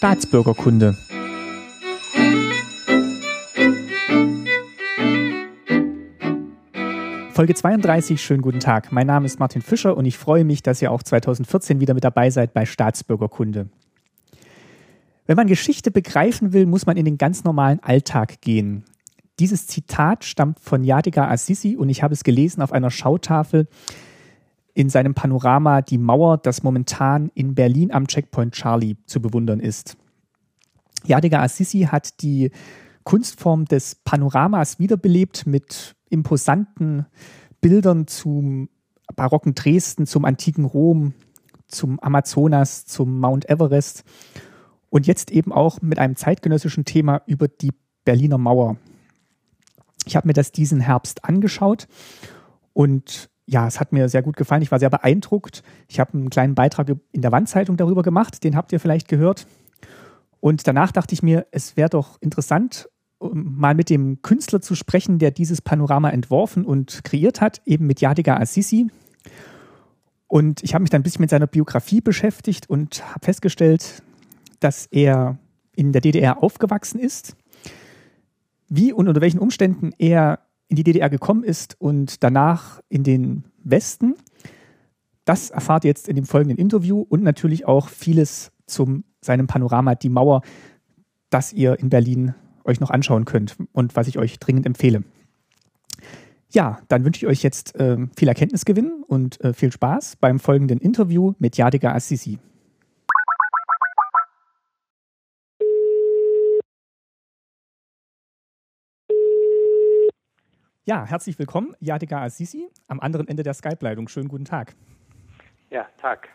Staatsbürgerkunde. Folge 32, schönen guten Tag. Mein Name ist Martin Fischer und ich freue mich, dass ihr auch 2014 wieder mit dabei seid bei Staatsbürgerkunde. Wenn man Geschichte begreifen will, muss man in den ganz normalen Alltag gehen. Dieses Zitat stammt von Yadigar Assisi und ich habe es gelesen auf einer Schautafel in seinem Panorama Die Mauer, das momentan in Berlin am Checkpoint Charlie zu bewundern ist. Yadigar Assisi hat die Kunstform des Panoramas wiederbelebt mit imposanten Bildern zum barocken Dresden, zum antiken Rom, zum Amazonas, zum Mount Everest und jetzt eben auch mit einem zeitgenössischen Thema über die Berliner Mauer. Ich habe mir das diesen Herbst angeschaut und ja, es hat mir sehr gut gefallen. Ich war sehr beeindruckt. Ich habe einen kleinen Beitrag in der Wandzeitung darüber gemacht, den habt ihr vielleicht gehört. Und danach dachte ich mir, es wäre doch interessant, mal mit dem Künstler zu sprechen, der dieses Panorama entworfen und kreiert hat, eben mit Yadigar Assisi. Und ich habe mich dann ein bisschen mit seiner Biografie beschäftigt und habe festgestellt, dass er in der DDR aufgewachsen ist, wie und unter welchen Umständen er in die DDR gekommen ist und danach in den Westen. Das erfahrt ihr jetzt in dem folgenden Interview und natürlich auch vieles zum seinem Panorama Die Mauer, das ihr in Berlin euch noch anschauen könnt und was ich euch dringend empfehle. Ja, dann wünsche ich euch jetzt äh, viel Erkenntnisgewinn und äh, viel Spaß beim folgenden Interview mit Yadiga Assisi. Ja, herzlich willkommen, Yadiga Assisi, am anderen Ende der Skype-Leitung. Schönen guten Tag. Ja, Tag.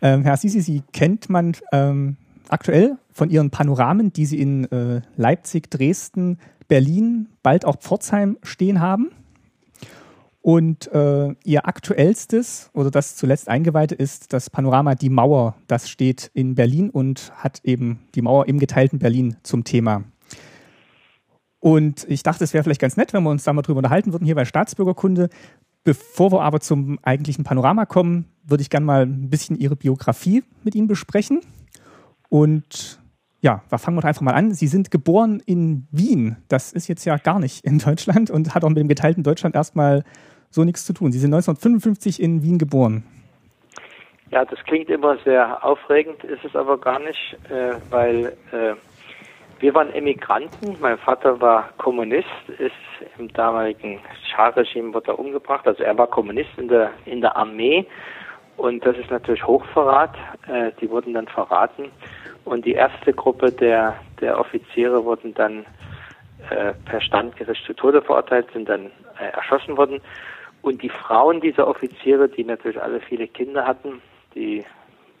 Ähm, Herr Assisi, Sie kennt man ähm, aktuell von Ihren Panoramen, die Sie in äh, Leipzig, Dresden, Berlin, bald auch Pforzheim stehen haben. Und äh, Ihr aktuellstes oder das zuletzt eingeweihte ist das Panorama Die Mauer. Das steht in Berlin und hat eben die Mauer im geteilten Berlin zum Thema. Und ich dachte, es wäre vielleicht ganz nett, wenn wir uns da mal drüber unterhalten würden, hier bei Staatsbürgerkunde. Bevor wir aber zum eigentlichen Panorama kommen, würde ich gerne mal ein bisschen Ihre Biografie mit Ihnen besprechen. Und ja, da fangen wir doch einfach mal an. Sie sind geboren in Wien. Das ist jetzt ja gar nicht in Deutschland und hat auch mit dem geteilten Deutschland erstmal so nichts zu tun. Sie sind 1955 in Wien geboren. Ja, das klingt immer sehr aufregend, ist es aber gar nicht, äh, weil äh, wir waren Emigranten. Mein Vater war Kommunist, ist im damaligen Schah-Regime wurde er umgebracht. Also er war Kommunist in der in der Armee und das ist natürlich Hochverrat. Äh, die wurden dann verraten. Und die erste Gruppe der, der Offiziere wurden dann äh, per Standgericht zu Tode verurteilt, sind dann äh, erschossen worden. Und die Frauen dieser Offiziere, die natürlich alle viele Kinder hatten, die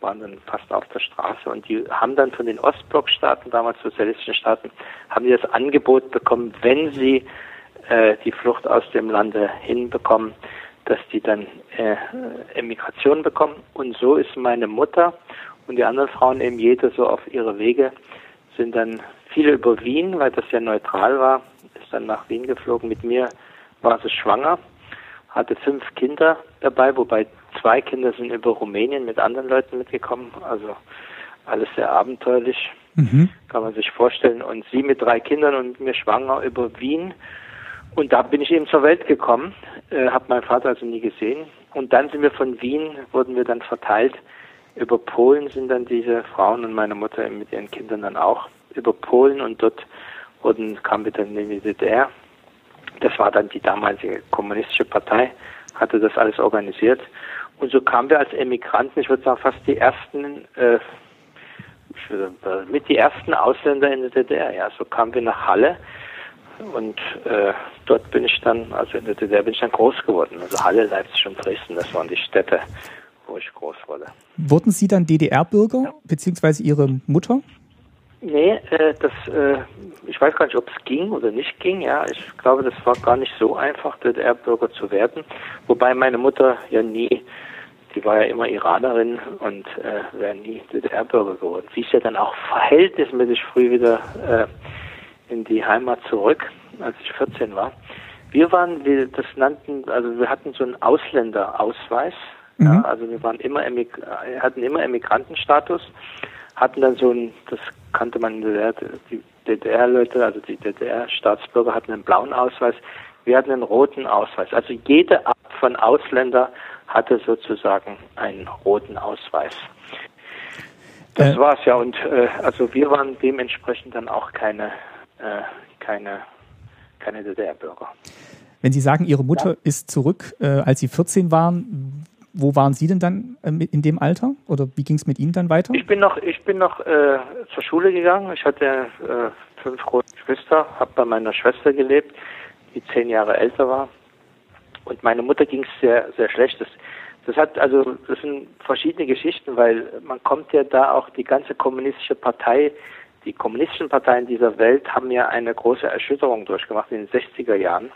waren dann fast auf der Straße und die haben dann von den Ostblockstaaten, damals sozialistischen Staaten, haben die das Angebot bekommen, wenn sie äh, die Flucht aus dem Lande hinbekommen, dass die dann äh, Emigration bekommen. Und so ist meine Mutter und die anderen Frauen eben jede so auf ihre Wege, sind dann viele über Wien, weil das ja neutral war, ist dann nach Wien geflogen. Mit mir war sie schwanger, hatte fünf Kinder dabei, wobei zwei Kinder sind über Rumänien mit anderen Leuten mitgekommen. Also alles sehr abenteuerlich, mhm. kann man sich vorstellen. Und sie mit drei Kindern und mir schwanger über Wien und da bin ich eben zur Welt gekommen, äh, habe meinen Vater also nie gesehen. Und dann sind wir von Wien, wurden wir dann verteilt. Über Polen sind dann diese Frauen und meine Mutter mit ihren Kindern dann auch über Polen und dort wurden, kamen wir dann in die DDR. Das war dann die damalige kommunistische Partei, hatte das alles organisiert. Und so kamen wir als Emigranten, ich würde sagen fast die ersten, äh, würde, mit die ersten Ausländer in der DDR. Ja, so kamen wir nach Halle und äh, dort bin ich dann, also in der DDR bin ich dann groß geworden. Also Halle, Leipzig und Dresden, das waren die Städte, wo ich groß wurde. Wurden Sie dann DDR-Bürger, ja. beziehungsweise Ihre Mutter? Nee, äh, das, äh, ich weiß gar nicht, ob es ging oder nicht ging. Ja, ich glaube, das war gar nicht so einfach, DDR-Bürger zu werden. Wobei meine Mutter ja nie, die war ja immer Iranerin und äh, wäre nie DDR-Bürger geworden. Wie es ja dann auch verhältnismäßig früh wieder äh, in die Heimat zurück, als ich 14 war. Wir waren, wir das nannten, also wir hatten so einen Ausländerausweis. Mhm. Ja, also wir waren immer hatten immer Emigrantenstatus, hatten dann so ein, das kannte man in der DDR, die DDR-Leute, also die DDR-Staatsbürger hatten einen blauen Ausweis, wir hatten einen roten Ausweis. Also jede Art von Ausländer hatte sozusagen einen roten Ausweis. Das äh, war's ja und äh, also wir waren dementsprechend dann auch keine äh, keine keine DDR-Bürger. Wenn Sie sagen, Ihre Mutter ja. ist zurück, äh, als Sie 14 waren, wo waren Sie denn dann äh, in dem Alter? Oder wie ging es mit Ihnen dann weiter? Ich bin noch, ich bin noch äh, zur Schule gegangen. Ich hatte äh, fünf große Geschwister, habe bei meiner Schwester gelebt, die zehn Jahre älter war. Und meine Mutter ging es sehr, sehr schlecht. Das, das hat also, das sind verschiedene Geschichten, weil man kommt ja da auch die ganze kommunistische Partei, die kommunistischen Parteien dieser Welt haben ja eine große Erschütterung durchgemacht in den 60er Jahren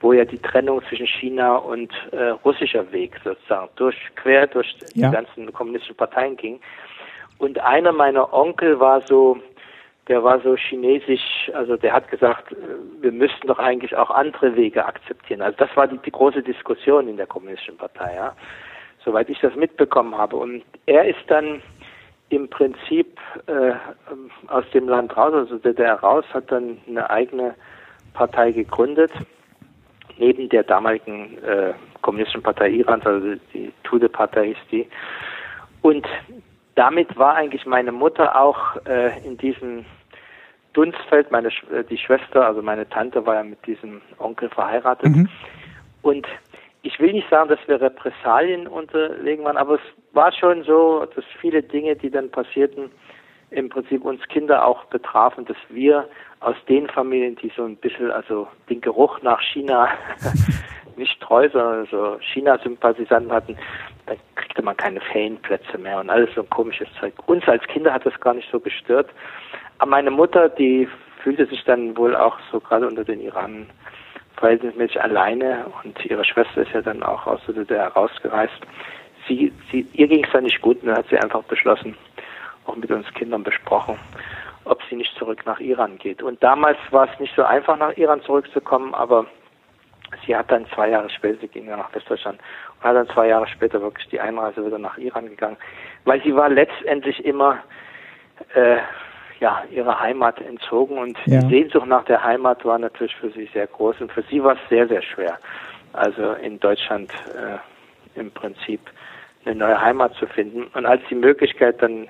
wo ja die Trennung zwischen China und äh, russischer Weg sozusagen durch quer durch ja. die ganzen kommunistischen Parteien ging. Und einer meiner Onkel war so, der war so chinesisch, also der hat gesagt, äh, wir müssten doch eigentlich auch andere Wege akzeptieren. Also das war die, die große Diskussion in der kommunistischen Partei, ja. Soweit ich das mitbekommen habe. Und er ist dann im Prinzip äh, aus dem Land raus, also der, der raus, hat dann eine eigene Partei gegründet neben der damaligen äh, Kommunistischen Partei Irans, also die Tude-Partei ist die. Und damit war eigentlich meine Mutter auch äh, in diesem Dunstfeld, meine äh, die Schwester, also meine Tante war ja mit diesem Onkel verheiratet. Mhm. Und ich will nicht sagen, dass wir Repressalien unterlegen waren, aber es war schon so, dass viele Dinge, die dann passierten, im Prinzip uns Kinder auch betrafen, dass wir aus den Familien, die so ein bisschen, also den Geruch nach China nicht treu, sondern so China-Sympathisanten hatten, da kriegte man keine Ferienplätze mehr und alles so ein komisches Zeug. Uns als Kinder hat das gar nicht so gestört. Aber meine Mutter, die fühlte sich dann wohl auch so gerade unter den Iran verhältnismäßig alleine und ihre Schwester ist ja dann auch aus der DDR rausgereist. Sie, sie, ihr ging es dann nicht gut und dann hat sie einfach beschlossen, auch mit uns Kindern besprochen, ob sie nicht zurück nach Iran geht. Und damals war es nicht so einfach, nach Iran zurückzukommen, aber sie hat dann zwei Jahre später, sie ging ja nach Westdeutschland und hat dann zwei Jahre später wirklich die Einreise wieder nach Iran gegangen, weil sie war letztendlich immer äh, ja ihrer Heimat entzogen und ja. die Sehnsucht nach der Heimat war natürlich für sie sehr groß und für sie war es sehr sehr schwer, also in Deutschland äh, im Prinzip eine neue Heimat zu finden. Und als die Möglichkeit dann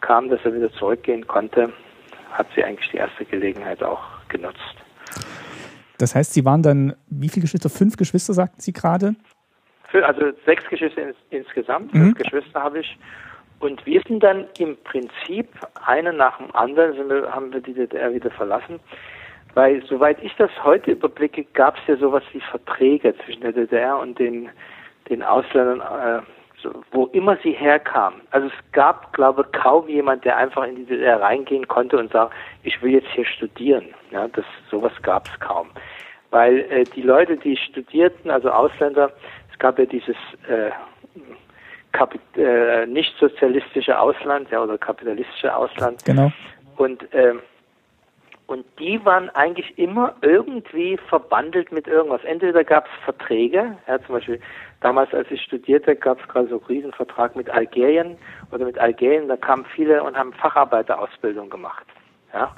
kam, dass er wieder zurückgehen konnte, hat sie eigentlich die erste Gelegenheit auch genutzt. Das heißt, Sie waren dann, wie viele Geschwister? Fünf Geschwister, sagten Sie gerade? Also sechs Geschwister ins, insgesamt, mhm. fünf Geschwister habe ich. Und wir sind dann im Prinzip eine nach dem anderen, wir, haben wir die DDR wieder verlassen. Weil, soweit ich das heute überblicke, gab es ja sowas wie Verträge zwischen der DDR und den, den Ausländern, äh, so, wo immer sie herkam. Also es gab, glaube ich, kaum jemand, der einfach in die DDR reingehen konnte und sagt, ich will jetzt hier studieren. Ja, das sowas gab es kaum, weil äh, die Leute, die studierten, also Ausländer, es gab ja dieses äh, Kapit äh, nicht sozialistische Ausland, ja oder kapitalistische Ausland. Genau. Und äh, und die waren eigentlich immer irgendwie verbandelt mit irgendwas. Entweder gab es Verträge, ja, zum Beispiel damals, als ich studierte, gab es gerade so einen Riesenvertrag mit Algerien oder mit Algerien, da kamen viele und haben Facharbeiterausbildung gemacht. Ja.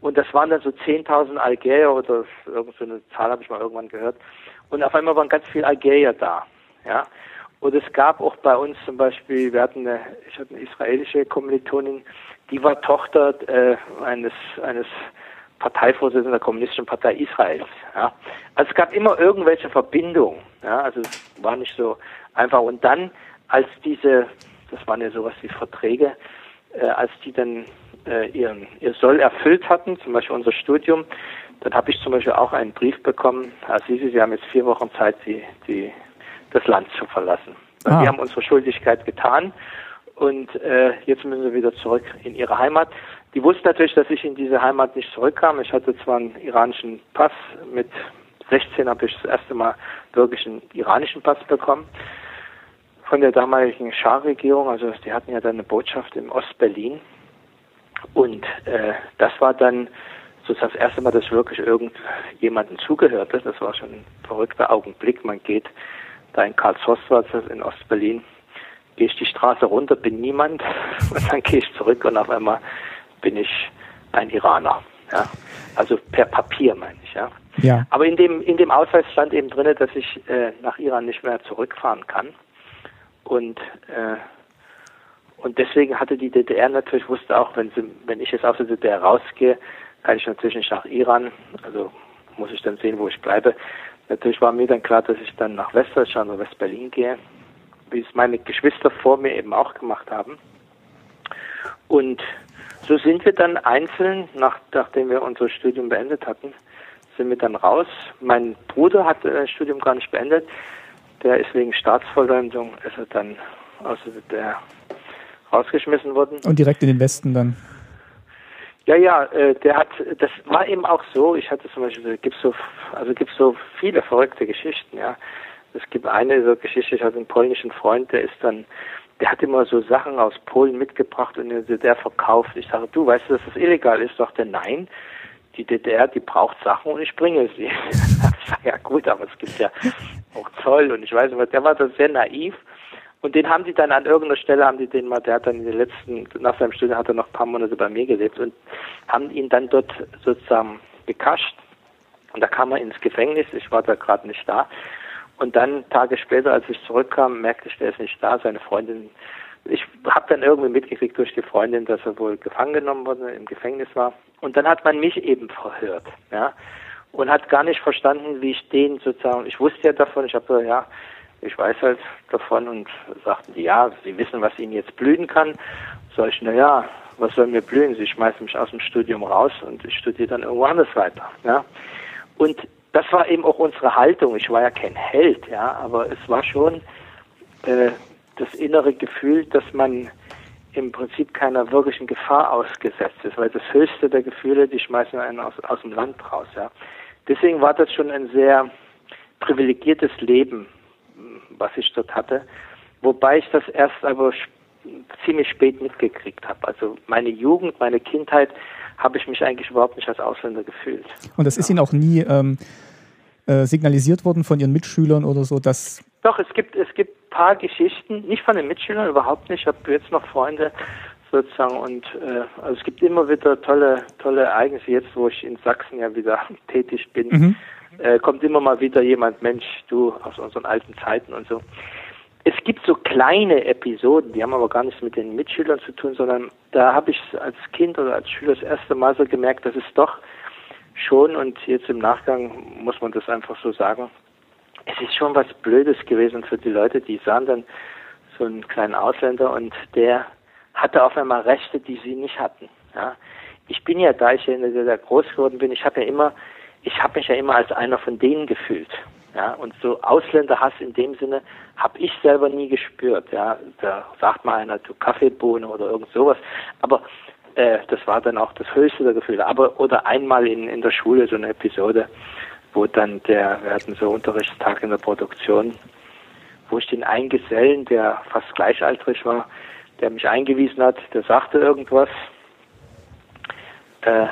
Und das waren dann so 10.000 Algerier oder irgendeine so Zahl habe ich mal irgendwann gehört. Und auf einmal waren ganz viele Algerier da. Ja. Und es gab auch bei uns zum Beispiel, wir hatten eine, ich hatte eine israelische Kommilitonin, die war Tochter äh, eines, eines Parteivorsitzenden der Kommunistischen Partei Israels. Ja. Also es gab immer irgendwelche Verbindungen. Ja. Also es war nicht so einfach. Und dann, als diese, das waren ja sowas wie Verträge, äh, als die dann äh, ihren, ihr Soll erfüllt hatten, zum Beispiel unser Studium, dann habe ich zum Beispiel auch einen Brief bekommen, Herr Sisi, Sie haben jetzt vier Wochen Zeit, die, die, das Land zu verlassen. Ah. Wir haben unsere Schuldigkeit getan und äh, jetzt müssen sie wieder zurück in ihre Heimat. Die wussten natürlich, dass ich in diese Heimat nicht zurückkam. Ich hatte zwar einen iranischen Pass, mit 16 habe ich das erste Mal wirklich einen iranischen Pass bekommen von der damaligen Schah-Regierung. Also die hatten ja dann eine Botschaft im Ostberlin. Und äh, das war dann sozusagen das erste Mal, dass wirklich irgendjemandem zugehörte. Das war schon ein verrückter Augenblick. Man geht da in Karlshorst, in Ostberlin, gehe ich die Straße runter, bin niemand und dann gehe ich zurück und auf einmal bin ich ein Iraner. Ja? Also per Papier meine ich, ja. Ja. Aber in dem, in dem Ausweis stand eben drin, dass ich äh, nach Iran nicht mehr zurückfahren kann. Und, äh, und deswegen hatte die DDR natürlich, wusste auch, wenn, sie, wenn ich jetzt aus der DDR rausgehe, kann ich natürlich nicht nach Iran. Also muss ich dann sehen, wo ich bleibe. Natürlich war mir dann klar, dass ich dann nach Westdeutschland oder Westberlin gehe, wie es meine Geschwister vor mir eben auch gemacht haben. Und so sind wir dann einzeln, nach, nachdem wir unser Studium beendet hatten, sind wir dann raus. Mein Bruder hat das Studium gar nicht beendet. Der ist wegen Staatsverleumdung, ist er dann aus der rausgeschmissen worden. Und direkt in den Westen dann? Ja, ja, äh, der hat, das war eben auch so. Ich hatte zum Beispiel, gibt so, also gibt so viele verrückte Geschichten, ja. Es gibt eine so Geschichte, ich hatte einen polnischen Freund, der ist dann, der hat immer so Sachen aus Polen mitgebracht und der verkauft. Ich sage, du weißt du, dass das illegal ist? Sagt er, nein die DDR, die braucht Sachen und ich bringe sie. ja gut, aber es gibt ja auch Zoll und ich weiß nicht, der war da sehr naiv. Und den haben die dann an irgendeiner Stelle, haben die den mal, der hat dann in den letzten, nach seinem Studium hat er noch ein paar Monate bei mir gelebt und haben ihn dann dort sozusagen gekascht. Und da kam er ins Gefängnis, ich war da gerade nicht da. Und dann Tage später, als ich zurückkam, merkte ich, der ist nicht da. Seine Freundin ich habe dann irgendwie mitgekriegt durch die Freundin, dass er wohl gefangen genommen wurde, im Gefängnis war. Und dann hat man mich eben verhört, ja, und hat gar nicht verstanden, wie ich den sozusagen, ich wusste ja davon, ich habe gesagt, ja, ich weiß halt davon und sagten die, ja, sie wissen, was ihnen jetzt blühen kann. Sag ich, na ja, was soll mir blühen? Sie schmeißen mich aus dem Studium raus und ich studiere dann irgendwo anders weiter, ja. Und das war eben auch unsere Haltung. Ich war ja kein Held, ja, aber es war schon äh, das innere Gefühl, dass man im Prinzip keiner wirklichen Gefahr ausgesetzt ist, weil das höchste der Gefühle, die schmeißen einen aus, aus dem Land raus. Ja. Deswegen war das schon ein sehr privilegiertes Leben, was ich dort hatte, wobei ich das erst aber ziemlich spät mitgekriegt habe. Also meine Jugend, meine Kindheit habe ich mich eigentlich überhaupt nicht als Ausländer gefühlt. Und das ist Ihnen auch nie ähm, äh, signalisiert worden von Ihren Mitschülern oder so, dass doch, es gibt, es gibt paar Geschichten, nicht von den Mitschülern, überhaupt nicht. Ich habe jetzt noch Freunde sozusagen und äh, also es gibt immer wieder tolle, tolle Ereignisse. Jetzt, wo ich in Sachsen ja wieder tätig bin, mhm. Äh, kommt immer mal wieder jemand, Mensch, du aus unseren alten Zeiten und so. Es gibt so kleine Episoden, die haben aber gar nichts mit den Mitschülern zu tun, sondern da habe ich als Kind oder als Schüler das erste Mal so gemerkt, dass es doch schon und jetzt im Nachgang muss man das einfach so sagen, es ist schon was Blödes gewesen für die Leute, die sahen dann so einen kleinen Ausländer und der hatte auf einmal Rechte, die sie nicht hatten. Ja. Ich bin ja, da ich der groß geworden bin, ich habe ja immer, ich habe mich ja immer als einer von denen gefühlt. Ja, und so Ausländerhass in dem Sinne habe ich selber nie gespürt. Ja, da sagt mal einer, du Kaffeebohne oder irgend sowas. Aber äh, das war dann auch das höchste der Gefühle. Aber oder einmal in, in der Schule so eine Episode, wo dann der, wir hatten so Unterrichtstag in der Produktion, wo ich den einen Gesellen, der fast gleichaltrig war, der mich eingewiesen hat, der sagte irgendwas, äh,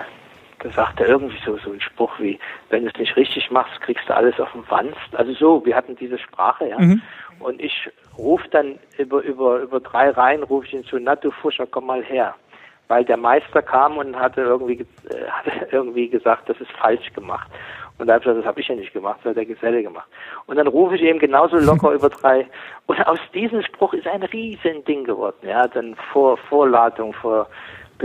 der sagte irgendwie so, so einen Spruch wie, wenn du es nicht richtig machst, kriegst du alles auf den Wanst. Also so, wir hatten diese Sprache, ja. Mhm. Und ich rufe dann über, über, über drei Reihen, rufe ich ihn zu, na du Fuscher, komm mal her. Weil der Meister kam und hatte irgendwie, äh, hatte irgendwie gesagt, das ist falsch gemacht. Und da habe ich gesagt, das habe ich ja nicht gemacht, das hat der Geselle gemacht. Und dann rufe ich eben genauso locker über drei. Und aus diesem Spruch ist ein riesen Ding geworden. Ja, dann vor Vorladung, vor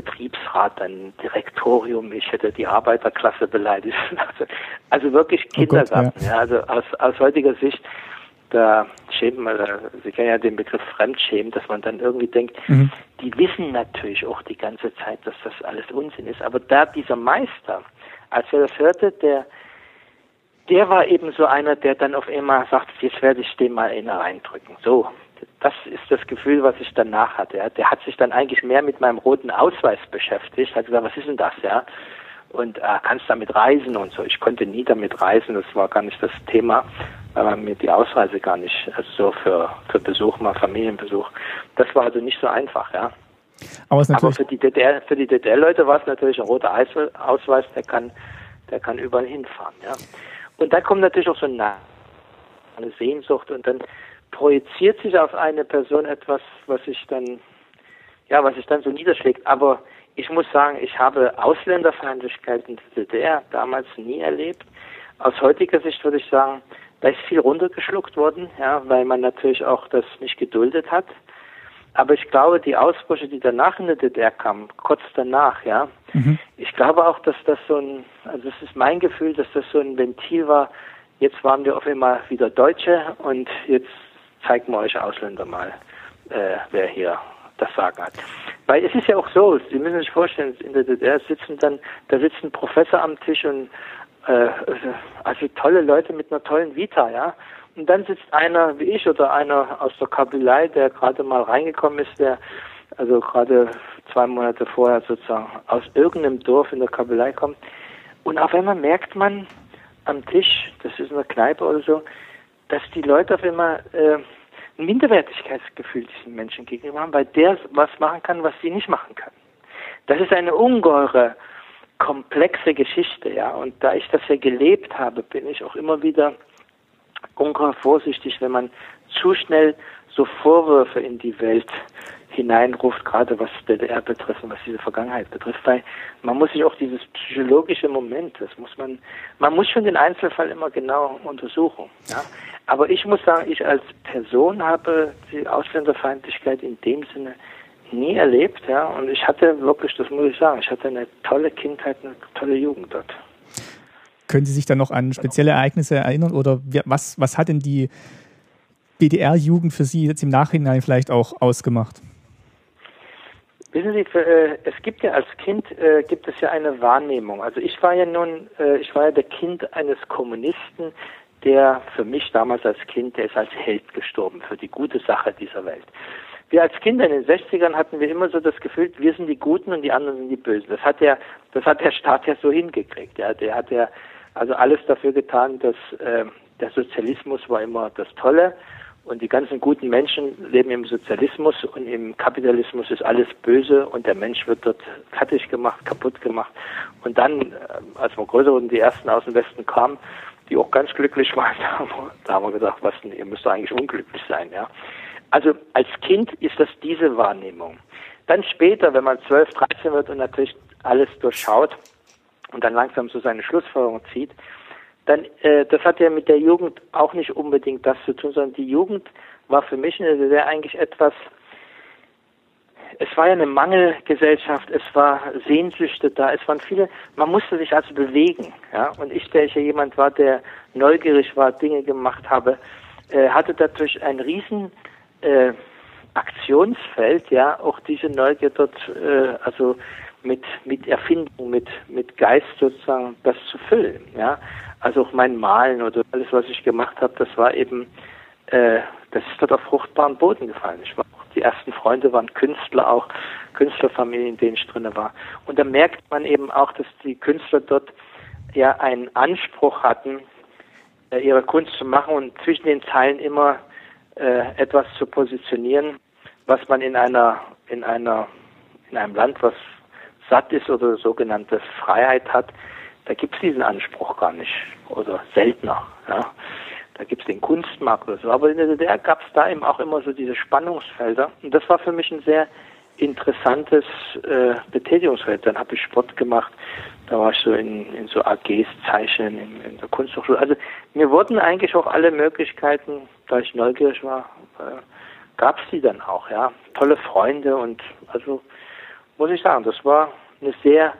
Betriebsrat, dann Direktorium, ich hätte die Arbeiterklasse beleidigt. Also wirklich Kindergarten. Oh Gott, ja. ja. also aus, aus heutiger Sicht, da schämt man, Sie kennen ja den Begriff Fremdschämen, dass man dann irgendwie denkt, mhm. die wissen natürlich auch die ganze Zeit, dass das alles Unsinn ist. Aber da dieser Meister, als er das hörte, der der war eben so einer, der dann auf einmal sagt, jetzt werde ich den mal in reindrücken. So, das ist das Gefühl, was ich danach hatte. Ja. Der hat sich dann eigentlich mehr mit meinem roten Ausweis beschäftigt, hat gesagt, was ist denn das, ja? Und äh, kannst damit reisen und so. Ich konnte nie damit reisen, das war gar nicht das Thema, weil man mir die Ausreise gar nicht, also so für, für Besuch, mal Familienbesuch, das war also nicht so einfach, ja. Aber, Aber für die DDR, für die DDR-Leute war es natürlich ein roter Ausweis, der kann, der kann überall hinfahren, ja. Und da kommt natürlich auch so eine Sehnsucht und dann projiziert sich auf eine Person etwas, was sich dann, ja, was sich dann so niederschlägt. Aber ich muss sagen, ich habe Ausländerfeindlichkeit in der DDR damals nie erlebt. Aus heutiger Sicht würde ich sagen, da ist viel runtergeschluckt worden, ja, weil man natürlich auch das nicht geduldet hat. Aber ich glaube, die Ausbrüche, die danach in der DDR kamen, kurz danach, ja, mhm. ich glaube auch, dass das so ein, also es ist mein Gefühl, dass das so ein Ventil war. Jetzt waren wir auf einmal wieder Deutsche und jetzt zeigen wir euch Ausländer mal, äh, wer hier das Sagen hat. Weil es ist ja auch so, Sie müssen sich vorstellen, in der DDR sitzen dann, da sitzt ein Professor am Tisch und äh, also tolle Leute mit einer tollen Vita, ja. Und dann sitzt einer wie ich oder einer aus der Kabylei, der gerade mal reingekommen ist, der also gerade zwei Monate vorher sozusagen aus irgendeinem Dorf in der Kabylei kommt. Und auf einmal merkt man am Tisch, das ist eine Kneipe oder so, dass die Leute auf einmal äh, ein Minderwertigkeitsgefühl diesen Menschen gegenüber haben, weil der was machen kann, was sie nicht machen kann. Das ist eine ungeheure komplexe Geschichte, ja. Und da ich das ja gelebt habe, bin ich auch immer wieder ungeheuer vorsichtig, wenn man zu schnell so Vorwürfe in die Welt hineinruft, gerade was DDR betrifft und was diese Vergangenheit betrifft, weil man muss sich auch dieses psychologische Moment, das muss man, man muss schon den Einzelfall immer genau untersuchen, ja. Aber ich muss sagen, ich als Person habe die Ausländerfeindlichkeit in dem Sinne nie erlebt, ja. Und ich hatte wirklich, das muss ich sagen, ich hatte eine tolle Kindheit, eine tolle Jugend dort. Können Sie sich dann noch an spezielle Ereignisse erinnern oder was, was hat denn die BDR-Jugend für Sie jetzt im Nachhinein vielleicht auch ausgemacht? Wissen Sie, äh, es gibt ja als Kind äh, gibt es ja eine Wahrnehmung. Also ich war ja nun, äh, ich war ja der Kind eines Kommunisten, der für mich damals als Kind, der ist als Held gestorben für die gute Sache dieser Welt wir als Kinder in den 60ern hatten wir immer so das Gefühl, wir sind die Guten und die anderen sind die Bösen. Das hat der, das hat der Staat ja so hingekriegt. Ja, der hat ja also alles dafür getan, dass äh, der Sozialismus war immer das Tolle und die ganzen guten Menschen leben im Sozialismus und im Kapitalismus ist alles böse und der Mensch wird dort fertig gemacht, kaputt gemacht. Und dann, äh, als wir größer wurden, die ersten aus dem Westen kamen, die auch ganz glücklich waren, da haben wir gesagt, was denn, ihr müsst eigentlich unglücklich sein, ja. Also als Kind ist das diese Wahrnehmung. Dann später, wenn man 12, 13 wird und natürlich alles durchschaut und dann langsam so seine Schlussfolgerung zieht, dann, äh, das hat ja mit der Jugend auch nicht unbedingt das zu tun, sondern die Jugend war für mich in der DDR eigentlich etwas, es war ja eine Mangelgesellschaft, es war Sehnsüchte da, es waren viele, man musste sich also bewegen, ja, und ich, der ich ja jemand war, der neugierig war, Dinge gemacht habe, äh, hatte dadurch einen riesen äh, Aktionsfeld, ja, auch diese Neugier dort, äh, also mit, mit Erfindung, mit, mit Geist sozusagen das zu füllen, ja. Also auch mein Malen oder alles, was ich gemacht habe, das war eben, äh, das ist dort auf fruchtbaren Boden gefallen. Ich war auch, die ersten Freunde waren Künstler auch, Künstlerfamilien, in denen ich drin war. Und da merkt man eben auch, dass die Künstler dort ja einen Anspruch hatten, äh, ihre Kunst zu machen und zwischen den Zeilen immer äh, etwas zu positionieren, was man in einer, in einer, in einem Land, was satt ist oder sogenannte Freiheit hat, da gibt es diesen Anspruch gar nicht oder seltener. Ja. Da gibt es den Kunstmarkt oder so. Aber in der DDR gab es da eben auch immer so diese Spannungsfelder. Und das war für mich ein sehr interessantes äh, Betätigungsfeld. Dann habe ich Sport gemacht, da war ich so in, in so AGs zeichnen, in, in der Kunsthochschule. Also mir wurden eigentlich auch alle Möglichkeiten, da ich neugierig war, äh, gab es die dann auch, ja. Tolle Freunde und also muss ich sagen, das war eine sehr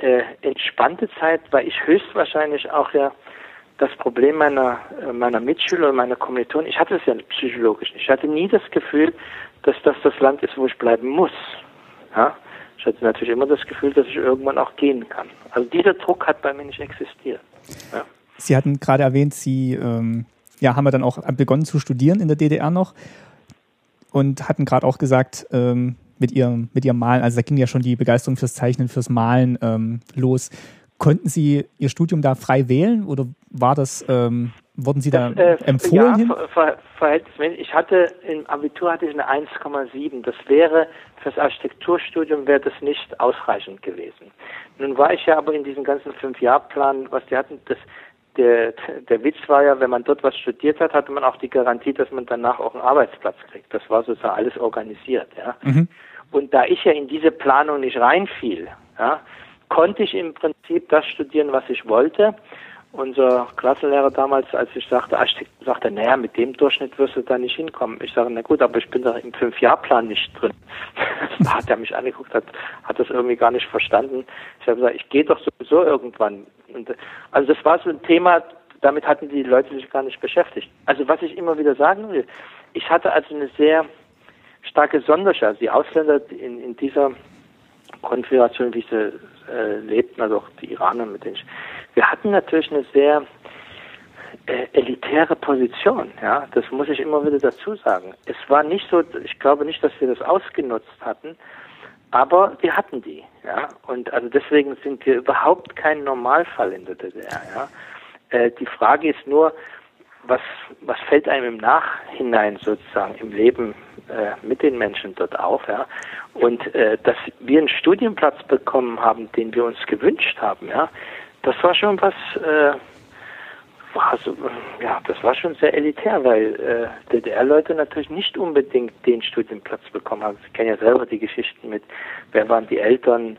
äh, entspannte Zeit, weil ich höchstwahrscheinlich auch ja das Problem meiner, äh, meiner Mitschüler und meiner Kommilitonen, ich hatte es ja psychologisch. Ich hatte nie das Gefühl, dass das das Land ist, wo ich bleiben muss. Ja? Ich hatte natürlich immer das Gefühl, dass ich irgendwann auch gehen kann. Also dieser Druck hat bei mir nicht existiert. Ja? Sie hatten gerade erwähnt, Sie ähm, ja, haben wir dann auch begonnen zu studieren in der DDR noch und hatten gerade auch gesagt, ähm, mit, ihrem, mit ihrem Malen, also da ging ja schon die Begeisterung fürs Zeichnen, fürs Malen ähm, los. Konnten Sie Ihr Studium da frei wählen oder war das, ähm, wurden Sie da das, äh, empfohlen? Ja, ver, verhältnismäßig. Ich hatte im Abitur hatte ich eine 1,7. Das wäre fürs Architekturstudium wäre das nicht ausreichend gewesen. Nun war ich ja aber in diesem ganzen Fünf-Jahr-Plan, was die hatten, das der, der Witz war ja, wenn man dort was studiert hat, hatte man auch die Garantie, dass man danach auch einen Arbeitsplatz kriegt. Das war sozusagen alles organisiert. Ja. Mhm. Und da ich ja in diese Planung nicht reinfiel, ja, konnte ich im Prinzip das studieren, was ich wollte. Unser Klassenlehrer damals, als ich sagte, Architekt, sagte, naja, mit dem Durchschnitt wirst du da nicht hinkommen. Ich sage, na gut, aber ich bin da im Fünfjahrplan nicht drin. da hat er mich angeguckt, hat, hat das irgendwie gar nicht verstanden. Ich habe gesagt, ich gehe doch sowieso irgendwann. Und, also das war so ein Thema, damit hatten die Leute sich gar nicht beschäftigt. Also was ich immer wieder sagen will, ich hatte also eine sehr starke Sonderschau. Die Ausländer in, in dieser Konfiguration, wie sie äh, lebten, also auch die Iraner, mit denen ich, wir hatten natürlich eine sehr äh, elitäre Position, ja, das muss ich immer wieder dazu sagen. Es war nicht so, ich glaube nicht, dass wir das ausgenutzt hatten, aber wir hatten die, ja, und also deswegen sind wir überhaupt kein Normalfall in der DDR, ja. Äh, die Frage ist nur, was, was fällt einem im Nachhinein sozusagen im Leben äh, mit den Menschen dort auf, ja? Und äh, dass wir einen Studienplatz bekommen haben, den wir uns gewünscht haben, ja, das war schon was, äh, war so, ja, das war schon sehr elitär, weil äh, DDR-Leute natürlich nicht unbedingt den Studienplatz bekommen haben. Sie kennen ja selber die Geschichten mit, wer waren die Eltern,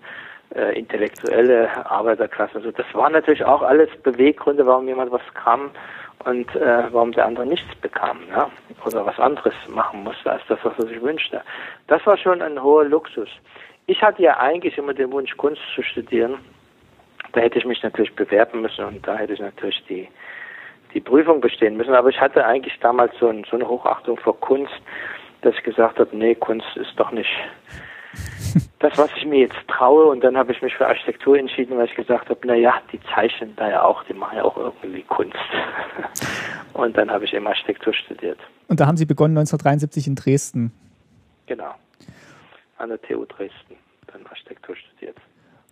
äh, intellektuelle Arbeiterklasse. Also das waren natürlich auch alles Beweggründe, warum jemand was kam und äh, warum der andere nichts bekam, ja? oder was anderes machen musste als das, was er sich wünschte. Das war schon ein hoher Luxus. Ich hatte ja eigentlich immer den Wunsch, Kunst zu studieren. Da hätte ich mich natürlich bewerben müssen und da hätte ich natürlich die die Prüfung bestehen müssen. Aber ich hatte eigentlich damals so, ein, so eine Hochachtung vor Kunst, dass ich gesagt habe, nee, Kunst ist doch nicht das, was ich mir jetzt traue. Und dann habe ich mich für Architektur entschieden, weil ich gesagt habe, na ja, die zeichnen da ja auch, die machen ja auch irgendwie Kunst. Und dann habe ich eben Architektur studiert. Und da haben Sie begonnen 1973 in Dresden. Genau, an der TU Dresden, dann Architektur studiert.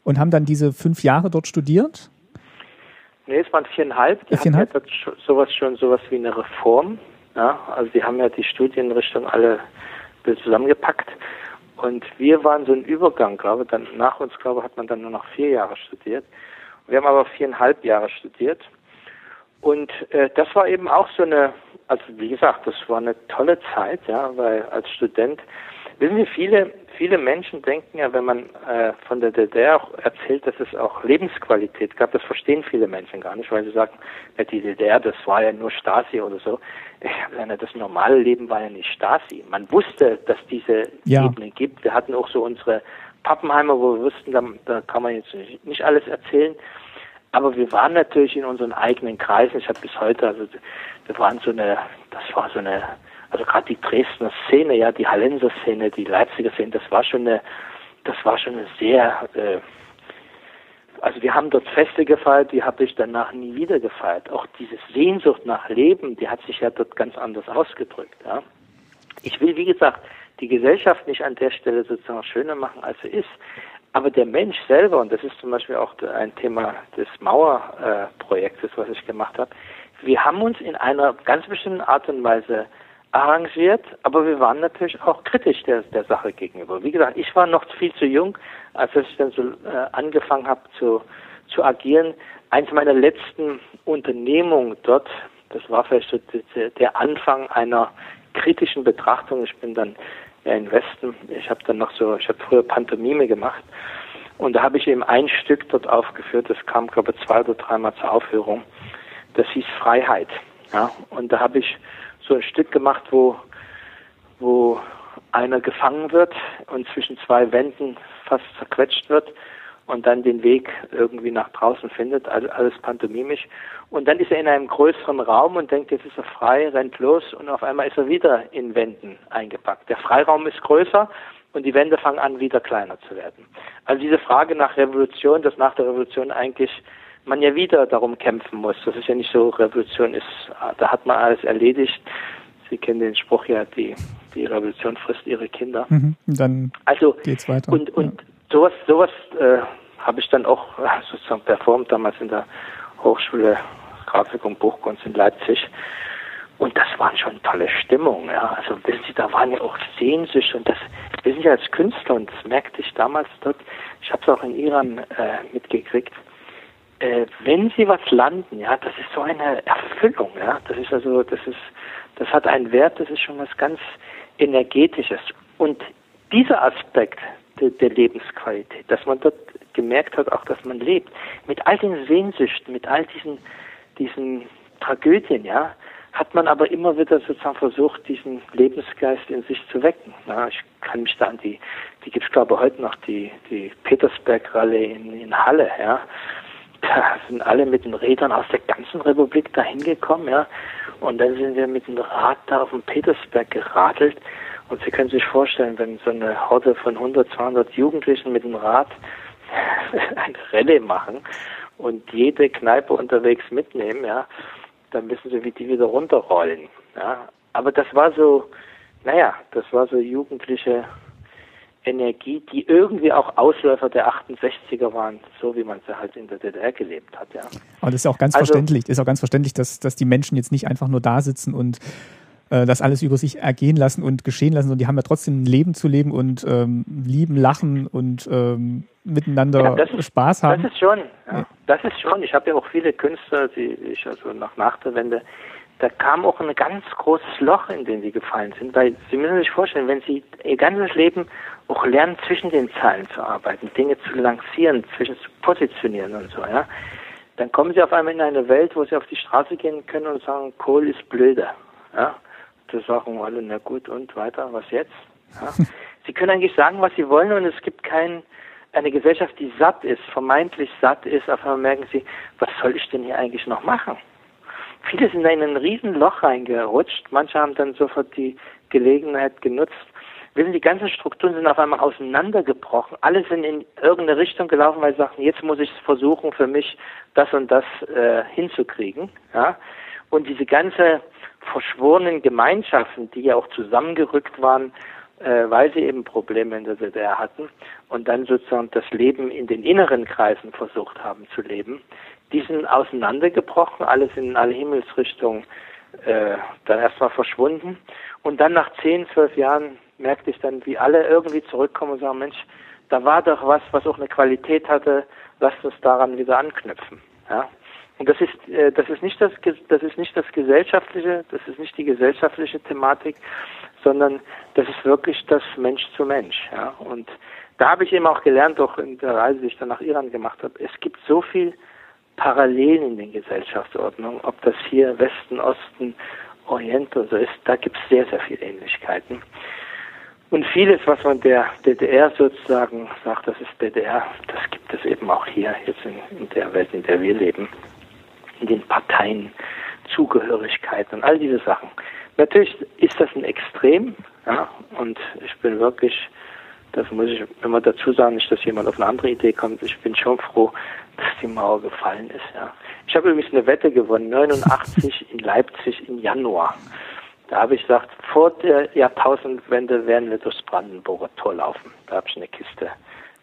Und haben dann diese fünf Jahre dort studiert? Nee, es waren viereinhalb. Die viereinhalb? haben ja sowas schon sowas wie eine Reform. Ja, also die haben ja die Studienrichtung alle zusammengepackt und wir waren so ein Übergang, glaube ich. Dann nach uns, glaube ich, hat man dann nur noch vier Jahre studiert. Wir haben aber viereinhalb Jahre studiert. Und äh, das war eben auch so eine, also wie gesagt, das war eine tolle Zeit, ja, weil als Student, wissen Sie, viele, viele Menschen denken ja, wenn man äh, von der DDR auch erzählt, dass es auch Lebensqualität gab, das verstehen viele Menschen gar nicht, weil sie sagen, ja, die DDR, das war ja nur Stasi oder so. Ja, das normale Leben war ja nicht Stasi. Man wusste, dass diese ja. Ebene gibt. Wir hatten auch so unsere Pappenheimer, wo wir wussten, da, da kann man jetzt nicht alles erzählen. Aber wir waren natürlich in unseren eigenen Kreisen. Ich habe bis heute, also wir waren so eine, das war so eine also gerade die Dresdner Szene, ja, die Hallenser Szene, die Leipziger Szene, das war schon eine, das war schon eine sehr, äh, also wir haben dort Feste gefeiert, die habe ich danach nie wieder gefeiert. Auch diese Sehnsucht nach Leben, die hat sich ja dort ganz anders ausgedrückt. Ja. Ich will, wie gesagt, die Gesellschaft nicht an der Stelle sozusagen schöner machen, als sie ist. Aber der Mensch selber, und das ist zum Beispiel auch ein Thema des Mauerprojektes, äh, was ich gemacht habe, wir haben uns in einer ganz bestimmten Art und Weise arrangiert, aber wir waren natürlich auch kritisch der, der Sache gegenüber. Wie gesagt, ich war noch viel zu jung, als ich dann so äh, angefangen habe zu, zu agieren. Eins meiner letzten Unternehmungen dort, das war vielleicht so der Anfang einer kritischen Betrachtung. Ich bin dann ja in Westen, ich habe dann noch so, ich habe früher Pantomime gemacht und da habe ich eben ein Stück dort aufgeführt, das kam glaube ich zwei oder dreimal zur Aufführung. Das hieß Freiheit. Ja, und da habe ich so ein Stück gemacht, wo, wo einer gefangen wird und zwischen zwei Wänden fast zerquetscht wird und dann den Weg irgendwie nach draußen findet, alles pantomimisch. Und dann ist er in einem größeren Raum und denkt, jetzt ist er frei, rennt los und auf einmal ist er wieder in Wänden eingepackt. Der Freiraum ist größer und die Wände fangen an, wieder kleiner zu werden. Also diese Frage nach Revolution, dass nach der Revolution eigentlich man ja wieder darum kämpfen muss. Das ist ja nicht so, Revolution ist, da hat man alles erledigt. Sie kennen den Spruch ja, die, die Revolution frisst ihre Kinder. Mhm, dann also, geht's weiter. Und, und ja. sowas, sowas äh, habe ich dann auch äh, sozusagen performt, damals in der Hochschule Grafik und Buchkunst in Leipzig. Und das waren schon tolle Stimmungen, ja. Also wissen Sie, da waren ja auch Sehnsüchte und das wissen Sie als Künstler und das merkte ich damals dort, ich habe es auch in Iran äh, mitgekriegt, äh, wenn sie was landen, ja, das ist so eine Erfüllung, ja. Das ist also, das ist, das hat einen Wert, das ist schon was ganz Energetisches. Und dieser Aspekt der, der Lebensqualität, dass man dort gemerkt hat, auch dass man lebt, mit all den Sehnsüchten, mit all diesen, diesen Tragödien, ja, hat man aber immer wieder sozusagen versucht, diesen Lebensgeist in sich zu wecken. Ja, ich kann mich da an die, die gibt es glaube ich heute noch, die, die Petersberg-Rallye in, in Halle, ja. Da sind alle mit den Rädern aus der ganzen Republik dahin gekommen, ja. Und dann sind wir mit dem Rad da auf dem Petersberg geradelt. Und Sie können sich vorstellen, wenn so eine Horde von 100, 200 Jugendlichen mit dem Rad ein Rallye machen und jede Kneipe unterwegs mitnehmen, ja, dann wissen Sie, wie die wieder runterrollen. Ja. Aber das war so, naja, das war so jugendliche Energie, die irgendwie auch Ausläufer der 68er waren, so wie man sie halt in der DDR gelebt hat, ja. Aber das ist auch ganz also, verständlich, das ist auch ganz verständlich, dass, dass die Menschen jetzt nicht einfach nur da sitzen und äh, das alles über sich ergehen lassen und geschehen lassen, sondern die haben ja trotzdem ein Leben zu leben und ähm, lieben, lachen und ähm, miteinander ja, ist, Spaß haben. Das ist schon, ja, das ist schon. Ich habe ja auch viele Künstler, die ich also nach, nach der Wende da kam auch ein ganz großes Loch, in den sie gefallen sind, weil Sie müssen sich vorstellen, wenn Sie Ihr ganzes Leben auch lernen, zwischen den Zeilen zu arbeiten, Dinge zu lancieren, zwischen zu positionieren und so, ja, dann kommen Sie auf einmal in eine Welt, wo Sie auf die Straße gehen können und sagen, Kohl ist blöde, ja. Da sagen alle, na gut, und weiter, was jetzt? Ja? Sie können eigentlich sagen, was Sie wollen und es gibt kein, eine Gesellschaft, die satt ist, vermeintlich satt ist, auf einmal merken Sie, was soll ich denn hier eigentlich noch machen? Viele sind in ein Riesenloch reingerutscht. Manche haben dann sofort die Gelegenheit genutzt. Wissen, die ganzen Strukturen sind auf einmal auseinandergebrochen. Alle sind in irgendeine Richtung gelaufen, weil sie sagten, jetzt muss ich versuchen, für mich das und das äh, hinzukriegen. Ja? Und diese ganze verschworenen Gemeinschaften, die ja auch zusammengerückt waren, äh, weil sie eben Probleme in der DDR hatten und dann sozusagen das Leben in den inneren Kreisen versucht haben zu leben, die sind auseinandergebrochen, alles in alle Himmelsrichtungen äh, dann erstmal verschwunden. Und dann nach zehn, zwölf Jahren merkte ich dann, wie alle irgendwie zurückkommen und sagen, Mensch, da war doch was, was auch eine Qualität hatte, lasst uns daran wieder anknüpfen. Ja? Und das ist, äh, das ist nicht das, das ist nicht das gesellschaftliche, das ist nicht die gesellschaftliche Thematik, sondern das ist wirklich das Mensch zu Mensch. Ja? Und da habe ich eben auch gelernt, auch in der Reise, die ich dann nach Iran gemacht habe, es gibt so viel Parallelen in den Gesellschaftsordnungen, ob das hier Westen, Osten, Orient oder so ist, da gibt es sehr, sehr viele Ähnlichkeiten. Und vieles, was man der DDR sozusagen sagt, das ist DDR, das gibt es eben auch hier, jetzt in, in der Welt, in der wir leben, in den Parteien, Zugehörigkeit und all diese Sachen. Natürlich ist das ein Extrem, ja, und ich bin wirklich, das muss ich immer dazu sagen, nicht, dass jemand auf eine andere Idee kommt, ich bin schon froh, dass die Mauer gefallen ist. Ja. Ich habe übrigens eine Wette gewonnen, 89 in Leipzig im Januar. Da habe ich gesagt, vor der Jahrtausendwende werden wir durchs Brandenburger Tor laufen. Da habe ich eine Kiste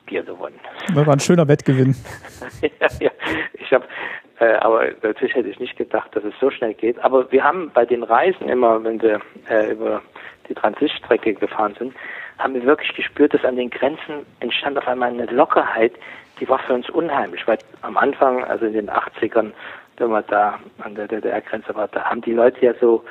Bier gewonnen. Das war ein schöner Wettgewinn. ja, ja. Ich habe, äh, aber natürlich hätte ich nicht gedacht, dass es so schnell geht. Aber wir haben bei den Reisen immer, wenn wir äh, über die Transitstrecke gefahren sind, haben wir wirklich gespürt, dass an den Grenzen entstand auf einmal eine Lockerheit, die war für uns unheimlich, weil am Anfang, also in den 80ern, wenn man da an der DDR-Grenze war, da haben die Leute ja so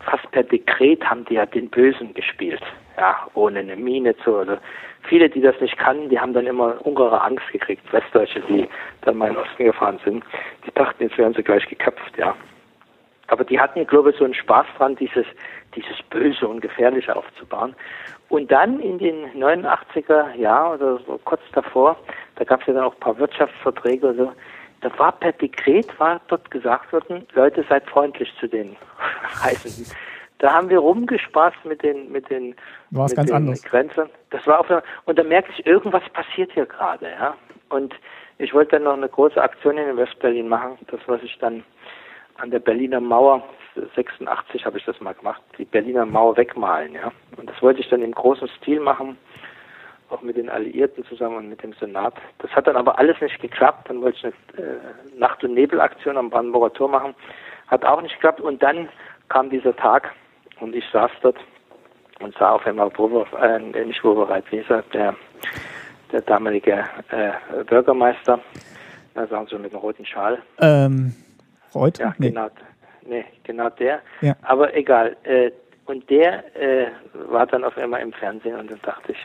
fast per Dekret haben die ja den Bösen gespielt, ja, ohne eine Mine zu, oder viele, die das nicht kannten, die haben dann immer ungere Angst gekriegt, Westdeutsche, die dann mal in den Osten gefahren sind, die dachten, jetzt werden sie gleich geköpft, ja. Aber die hatten, glaube ich, so einen Spaß dran, dieses, dieses Böse und Gefährliche aufzubauen. Und dann in den 89er Jahren oder so kurz davor, da gab es ja dann auch ein paar Wirtschaftsverträge oder so, da war per Dekret, war dort gesagt worden, Leute, seid freundlich zu den Reisenden. Da haben wir rumgespaßt mit den, mit den, mit den anders. Grenzen. Das war auf, und da merkte ich, irgendwas passiert hier gerade, ja. Und ich wollte dann noch eine große Aktion in Westberlin machen, das was ich dann an der Berliner Mauer 86 habe ich das mal gemacht, die Berliner Mauer wegmalen, ja. Und das wollte ich dann im großen Stil machen, auch mit den Alliierten zusammen und mit dem Senat. Das hat dann aber alles nicht geklappt. Dann wollte ich eine äh, Nacht- und Nebelaktion am Brandenburger Tor machen. Hat auch nicht geklappt. Und dann kam dieser Tag und ich saß dort und sah auf einmal Wover, äh, nicht Wovereit, wie ist er, der, der damalige äh, Bürgermeister Na, sagen Sie mit dem roten Schal. Ähm, Reut? Ja, nee. genau. Nee, genau der. Ja. Aber egal. Äh, und der äh, war dann auf einmal im Fernsehen und dann dachte ich,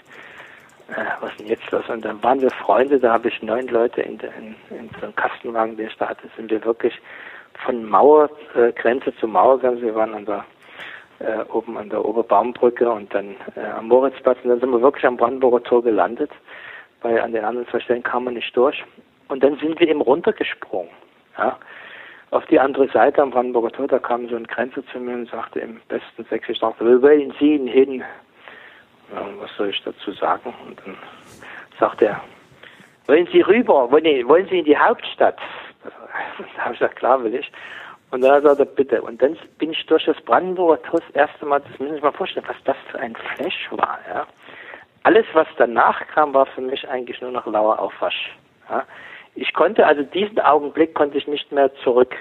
äh, was ist denn jetzt los? Und dann waren wir Freunde, da habe ich neun Leute in, in, in so einem Kastenwagen, den ich da hatte, sind wir wirklich von Mauergrenze äh, Grenze zu Mauergrenze. Wir waren an der, äh, oben an der Oberbaumbrücke und dann äh, am Moritzplatz und dann sind wir wirklich am Brandenburger Tor gelandet, weil an den anderen zwei Stellen kam man nicht durch. Und dann sind wir eben runtergesprungen. Ja auf die andere Seite am Brandenburger Tor, da kam so ein Grenzer zu mir und sagte im besten Sächsisch, sagte, wo wollen Sie ihn hin? Ja, was soll ich dazu sagen? Und dann sagte er, wollen Sie rüber, wollen, wollen Sie in die Hauptstadt? Da habe ich gesagt, klar will ich. Und dann sagt er, bitte. Und dann bin ich durch das Brandenburger Tor das erste Mal, das müssen Sie sich mal vorstellen, was das für ein Flash war. Ja? Alles, was danach kam, war für mich eigentlich nur noch lauer Aufwasch. Ja? ich konnte also diesen Augenblick konnte ich nicht mehr zurück.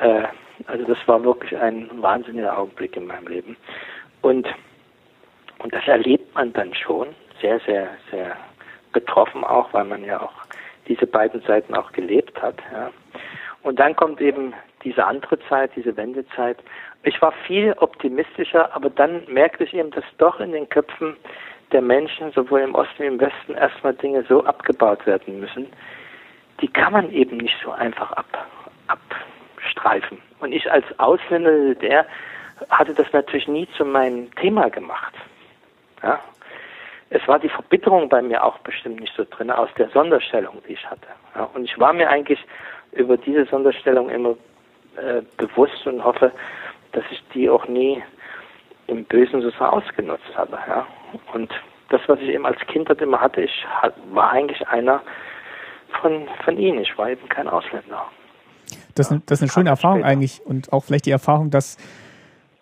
Äh, also das war wirklich ein wahnsinniger Augenblick in meinem Leben. Und und das erlebt man dann schon sehr, sehr, sehr betroffen auch, weil man ja auch diese beiden Seiten auch gelebt hat. Ja. Und dann kommt eben diese andere Zeit, diese Wendezeit. Ich war viel optimistischer, aber dann merkte ich eben, dass doch in den Köpfen der Menschen, sowohl im Osten wie im Westen, erstmal Dinge so abgebaut werden müssen, die kann man eben nicht so einfach ab, abstreifen. Und ich als Ausländer der hatte das natürlich nie zu meinem Thema gemacht. Ja? Es war die Verbitterung bei mir auch bestimmt nicht so drin aus der Sonderstellung, die ich hatte. Ja? Und ich war mir eigentlich über diese Sonderstellung immer äh, bewusst und hoffe, dass ich die auch nie im Bösen so ausgenutzt habe. Ja? Und das, was ich eben als Kind halt immer hatte, ich war eigentlich einer, von, von ihnen. Ich war eben kein Ausländer. Das, ja, das ist eine schöne Erfahrung später. eigentlich und auch vielleicht die Erfahrung, dass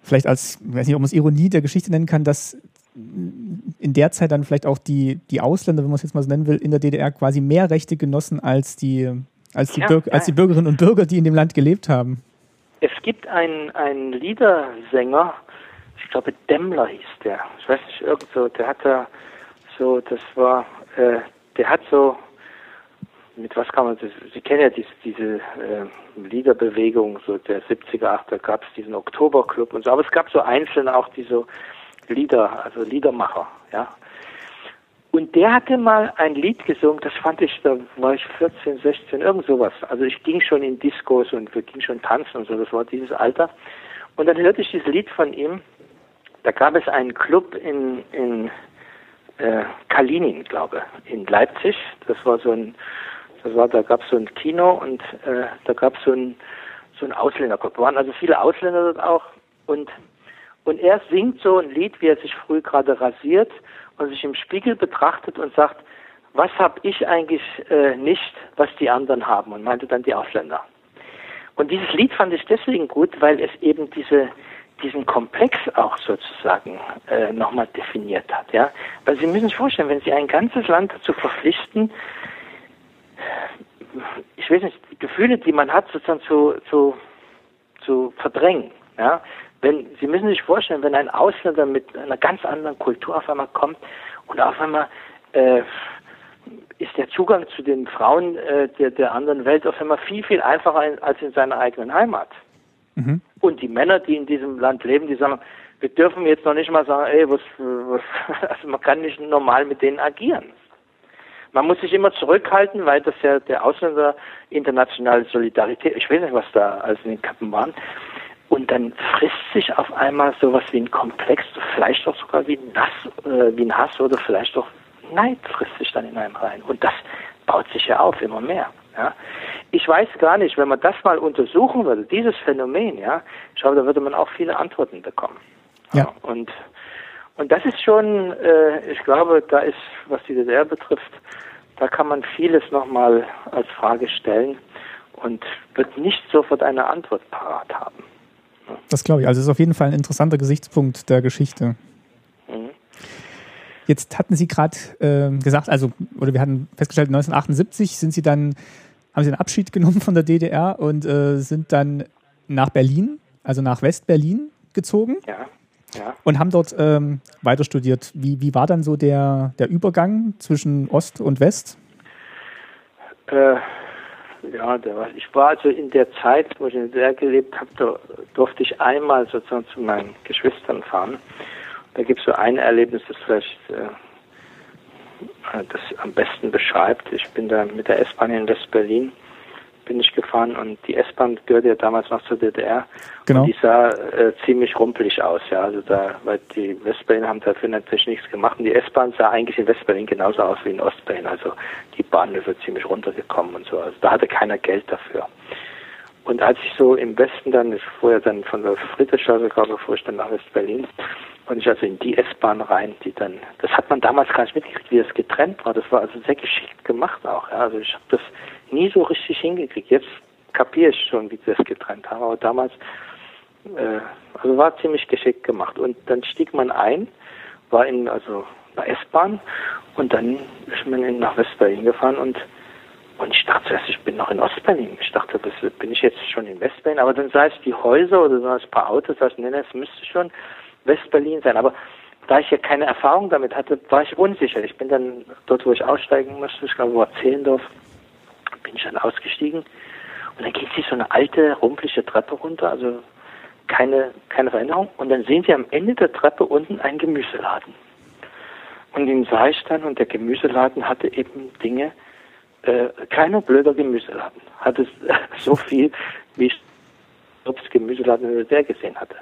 vielleicht als, ich weiß nicht, ob man es Ironie der Geschichte nennen kann, dass in der Zeit dann vielleicht auch die, die Ausländer, wenn man es jetzt mal so nennen will, in der DDR quasi mehr Rechte genossen als die, als die, ja, Bürger, als die Bürgerinnen und Bürger, die in dem Land gelebt haben. Es gibt einen, einen Liedersänger, ich glaube Demmler hieß der, ich weiß nicht, irgend so, der hat da so, das war, äh, der hat so mit was kann man das, Sie kennen ja diese, diese äh, Liederbewegung so der 70er, 80er, da gab es diesen Oktoberclub und so, aber es gab so einzelne auch, die so Lieder, also Liedermacher, ja. Und der hatte mal ein Lied gesungen, das fand ich, da war ich 14, 16, irgend sowas. Also ich ging schon in Diskos und wir gingen schon tanzen und so, das war dieses Alter. Und dann hörte ich dieses Lied von ihm, da gab es einen Club in, in äh, Kalinin, glaube in Leipzig. Das war so ein das war, da gab es so ein Kino und äh, da gab es so ein so ein Ausländerclub. Da waren also viele Ausländer dort auch und und er singt so ein Lied, wie er sich früh gerade rasiert und sich im Spiegel betrachtet und sagt, was habe ich eigentlich äh, nicht, was die anderen haben und meinte dann die Ausländer. Und dieses Lied fand ich deswegen gut, weil es eben diese diesen Komplex auch sozusagen äh, nochmal definiert hat. Ja? Weil Sie müssen sich vorstellen, wenn Sie ein ganzes Land dazu verpflichten, ich weiß nicht, die Gefühle, die man hat, sozusagen zu, zu, zu verdrängen. Ja? Wenn, Sie müssen sich vorstellen, wenn ein Ausländer mit einer ganz anderen Kultur auf einmal kommt und auf einmal äh, ist der Zugang zu den Frauen äh, der, der anderen Welt auf einmal viel, viel einfacher als in seiner eigenen Heimat. Mhm. Und die Männer, die in diesem Land leben, die sagen, wir dürfen jetzt noch nicht mal sagen, ey, was, was also man kann nicht normal mit denen agieren. Man muss sich immer zurückhalten, weil das ja der Ausländer internationale Solidarität, ich weiß nicht, was da alles in den Kappen waren. Und dann frisst sich auf einmal sowas wie ein Komplex, vielleicht auch sogar wie ein, Nass, äh, wie ein Hass oder vielleicht auch Neid frisst sich dann in einem rein. Und das baut sich ja auf immer mehr. Ja. Ich weiß gar nicht, wenn man das mal untersuchen würde, dieses Phänomen, ja, ich glaube, da würde man auch viele Antworten bekommen. Ja. ja. Und und das ist schon, äh, ich glaube, da ist, was die DDR betrifft, da kann man vieles nochmal als Frage stellen und wird nicht sofort eine Antwort parat haben. Das glaube ich. Also es ist auf jeden Fall ein interessanter Gesichtspunkt der Geschichte. Mhm. Jetzt hatten Sie gerade äh, gesagt, also, oder wir hatten festgestellt, 1978 sind Sie dann, haben Sie einen Abschied genommen von der DDR und äh, sind dann nach Berlin, also nach West-Berlin gezogen. Ja. Ja. Und haben dort ähm, weiter studiert. Wie, wie war dann so der, der Übergang zwischen Ost und West? Äh, Ja, ich war also in der Zeit, wo ich in der gelebt habe, da durfte ich einmal sozusagen zu meinen Geschwistern fahren. Da gibt es so ein Erlebnis, das vielleicht äh, das am besten beschreibt. Ich bin da mit der S-Bahn in West-Berlin bin ich gefahren und die S-Bahn gehörte ja damals noch zur DDR. Genau. Und die sah äh, ziemlich rumpelig aus, ja. Also da, weil die Westberlin haben dafür natürlich nichts gemacht und die S-Bahn sah eigentlich in Westberlin genauso aus wie in Ostberlin. Also die Bahnhöfe ziemlich runtergekommen und so. Also da hatte keiner Geld dafür. Und als ich so im Westen dann, ich fuhr ja dann von der Friedrichstraße, glaube ich, fuhr ich dann nach West-Berlin, und ich also in die S-Bahn rein, die dann, das hat man damals gar nicht mitgekriegt, wie das getrennt war. Das war also sehr geschickt gemacht auch. Ja. Also ich habe das nie so richtig hingekriegt. Jetzt kapiere ich schon, wie sie das getrennt haben, aber damals, äh, also war ziemlich geschickt gemacht. Und dann stieg man ein, war in, also einer S-Bahn und dann ist man nach West-Berlin gefahren und und ich dachte zuerst, ich bin noch in Ostberlin. Ich dachte, das, bin ich jetzt schon in Westberlin? Aber dann sah ich die Häuser oder sah ich ein paar Autos, sah ich, nee, das müsste schon Westberlin sein. Aber da ich ja keine Erfahrung damit hatte, war ich unsicher. Ich bin dann dort, wo ich aussteigen musste, ich glaube, war Zehlendorf, bin ich dann ausgestiegen. Und dann geht sie so eine alte, rumpelige Treppe runter, also keine, keine Veränderung. Und dann sehen Sie am Ende der Treppe unten einen Gemüseladen. Und den sah ich dann und der Gemüseladen hatte eben Dinge, äh, kleiner blöder Gemüseladen. Hatte so viel, wie ich Obst Gemüseladen in der gesehen hatte.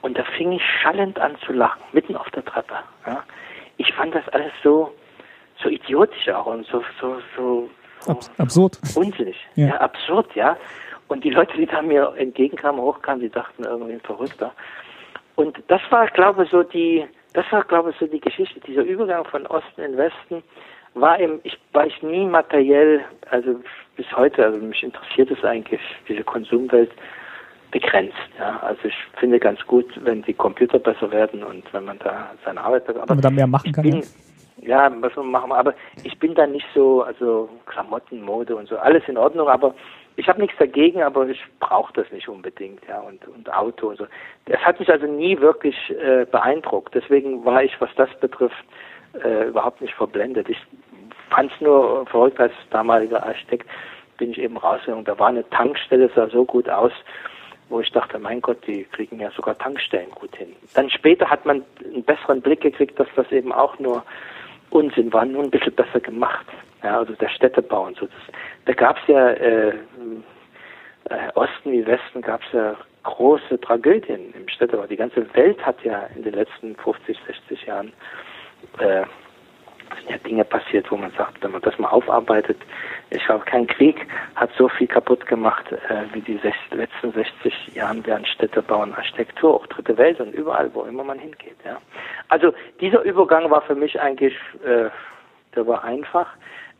Und da fing ich schallend an zu lachen, mitten auf der Treppe. Ja. Ich fand das alles so, so idiotisch auch und so, so, so, so absurd. Unsinnig. Ja. ja. absurd, ja. Und die Leute, die da mir entgegenkamen, hochkamen, die dachten irgendwie ein Verrückter. Und das war, glaube ich, so die, das war, glaube ich, so die Geschichte, dieser Übergang von Osten in Westen war eben, ich war ich nie materiell, also bis heute, also mich interessiert es eigentlich, diese Konsumwelt begrenzt. Ja. Also ich finde ganz gut, wenn die Computer besser werden und wenn man da seine Arbeit besser, aber wenn man da mehr machen kann. Bin, ja. was man machen, aber ich bin da nicht so, also Klamotten, Mode und so, alles in Ordnung, aber ich habe nichts dagegen, aber ich brauche das nicht unbedingt, ja, und, und Auto und so. Das hat mich also nie wirklich äh, beeindruckt. Deswegen war ich, was das betrifft, äh, überhaupt nicht verblendet. Ich fand es nur verrückt als damaliger Architekt, bin ich eben rausgegangen. Da war eine Tankstelle, sah so gut aus, wo ich dachte, mein Gott, die kriegen ja sogar Tankstellen gut hin. Dann später hat man einen besseren Blick gekriegt, dass das eben auch nur Unsinn war, nur ein bisschen besser gemacht. Ja, also der Städtebau und so. Das, da gab es ja äh, äh, Osten wie Westen gab es ja große Tragödien im Städtebau. Die ganze Welt hat ja in den letzten 50, 60 Jahren äh, sind ja Dinge passiert, wo man sagt, wenn man das mal aufarbeitet, ich glaube, kein Krieg hat so viel kaputt gemacht äh, wie die sech, letzten 60 Jahren während Städtebau und Architektur, auch dritte Welt und überall, wo immer man hingeht. Ja. Also dieser Übergang war für mich eigentlich, äh, der war einfach.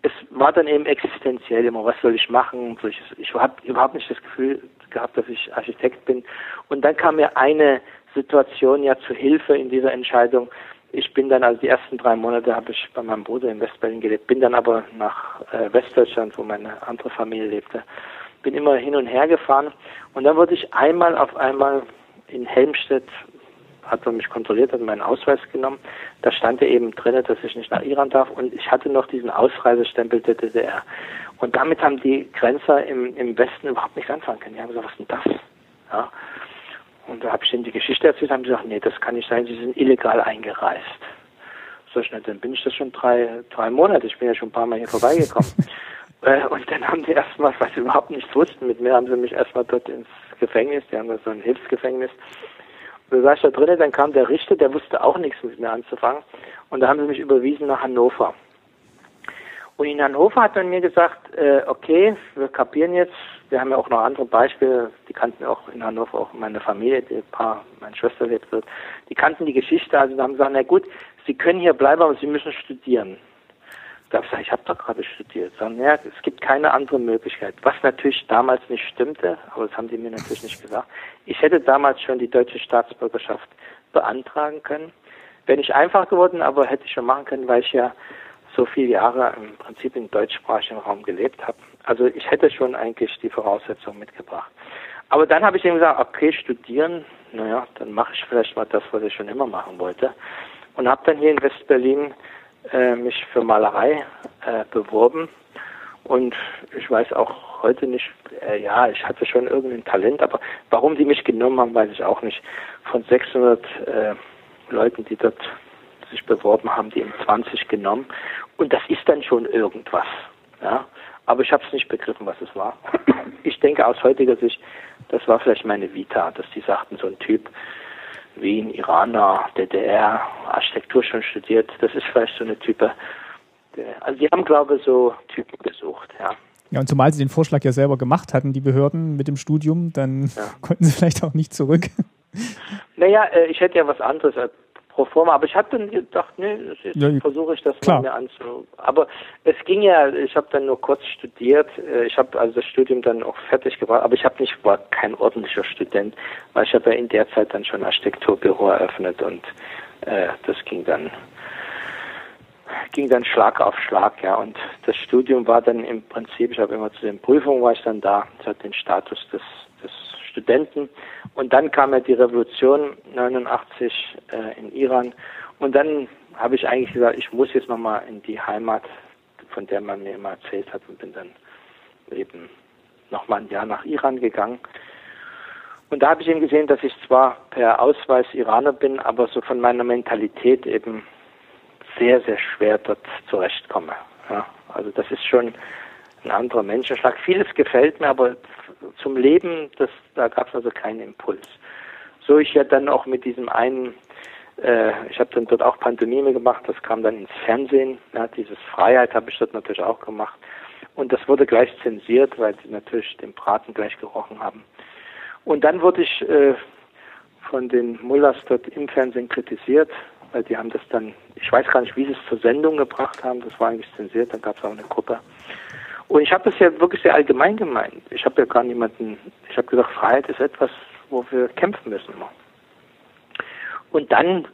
Es war dann eben existenziell immer, was soll ich machen? Ich habe überhaupt nicht das Gefühl gehabt, dass ich Architekt bin. Und dann kam mir eine Situation ja zu Hilfe in dieser Entscheidung, ich bin dann, also die ersten drei Monate habe ich bei meinem Bruder in Westberlin gelebt, bin dann aber nach äh, Westdeutschland, wo meine andere Familie lebte, bin immer hin und her gefahren und dann wurde ich einmal auf einmal in Helmstedt, hat man mich kontrolliert, hat meinen Ausweis genommen, da stand ja eben drin, dass ich nicht nach Iran darf und ich hatte noch diesen Ausreisestempel der DDR. Und damit haben die Grenzer im, im Westen überhaupt nicht anfangen können. Die haben gesagt, was ist denn das? Ja. Und da habe ich ihnen die Geschichte erzählt, haben sie gesagt, nee, das kann nicht sein, sie sind illegal eingereist. So schnell, dann bin ich das schon drei, drei Monate, ich bin ja schon ein paar Mal hier vorbeigekommen. äh, und dann haben sie erstmal, weil sie überhaupt nichts wussten, mit mir haben sie mich erstmal dort ins Gefängnis, die haben da so ein Hilfsgefängnis. Und da saß ich da drinnen, dann kam der Richter, der wusste auch nichts mit mir anzufangen. Und da haben sie mich überwiesen nach Hannover. Und in Hannover hat man mir gesagt, äh, okay, wir kapieren jetzt, wir haben ja auch noch andere Beispiele, die kannten auch in Hannover auch meine Familie, die paar, meine Schwester lebt dort, die kannten die Geschichte, also haben gesagt, na gut, Sie können hier bleiben, aber Sie müssen studieren. Da habe ich gesagt, ich habe doch gerade studiert. Sagen, ja, es gibt keine andere Möglichkeit. Was natürlich damals nicht stimmte, aber das haben die mir natürlich nicht gesagt. Ich hätte damals schon die deutsche Staatsbürgerschaft beantragen können. Wäre nicht einfach geworden, aber hätte ich schon machen können, weil ich ja so viele Jahre im Prinzip im deutschsprachigen Raum gelebt habe. Also ich hätte schon eigentlich die Voraussetzungen mitgebracht. Aber dann habe ich ihm gesagt, okay, studieren, naja, dann mache ich vielleicht mal das, was ich schon immer machen wollte. Und habe dann hier in Westberlin äh, mich für Malerei äh, beworben Und ich weiß auch heute nicht, äh, ja, ich hatte schon irgendein Talent, aber warum die mich genommen haben, weiß ich auch nicht. Von 600 äh, Leuten, die dort sich beworben haben, die im 20 genommen. Und das ist dann schon irgendwas. Ja? Aber ich habe es nicht begriffen, was es war. Ich denke aus heutiger Sicht, das war vielleicht meine Vita, dass die sagten, so ein Typ, Wien, Iraner, DDR, Architektur schon studiert, das ist vielleicht so eine Type. Also die haben, glaube ich, so Typen gesucht, ja. Ja, und zumal sie den Vorschlag ja selber gemacht hatten, die Behörden mit dem Studium, dann ja. konnten sie vielleicht auch nicht zurück. Naja, äh, ich hätte ja was anderes pro forma. Aber ich habe dann gedacht, nee, jetzt ja, versuche ich das klar. mal mir anzu. Aber es ging ja, ich habe dann nur kurz studiert. Äh, ich habe also das Studium dann auch fertig gebracht, aber ich habe nicht, war kein ordentlicher Student, weil ich habe ja in der Zeit dann schon Architekturbüro eröffnet und äh, das ging dann ging dann Schlag auf Schlag, ja. Und das Studium war dann im Prinzip, ich habe immer zu den Prüfungen war ich dann da, es hat den Status des, des Studenten. Und dann kam ja die Revolution 89 äh, in Iran. Und dann habe ich eigentlich gesagt, ich muss jetzt nochmal in die Heimat, von der man mir immer erzählt hat, und bin dann eben nochmal ein Jahr nach Iran gegangen. Und da habe ich eben gesehen, dass ich zwar per Ausweis Iraner bin, aber so von meiner Mentalität eben sehr, sehr schwer dort zurechtkomme. Ja, also das ist schon ein anderer Menschenschlag. Vieles gefällt mir, aber zum Leben, das, da gab es also keinen Impuls. So ich ja dann auch mit diesem einen, äh, ich habe dann dort auch Pantomime gemacht, das kam dann ins Fernsehen, ja, dieses Freiheit habe ich dort natürlich auch gemacht. Und das wurde gleich zensiert, weil sie natürlich den Braten gleich gerochen haben. Und dann wurde ich äh, von den Mullers dort im Fernsehen kritisiert, weil die haben das dann, ich weiß gar nicht, wie sie es zur Sendung gebracht haben, das war eigentlich zensiert, dann gab es auch eine Gruppe. Und ich habe das ja wirklich sehr allgemein gemeint. Ich habe ja gar niemanden, ich habe gesagt, Freiheit ist etwas, wo wir kämpfen müssen. Und dann,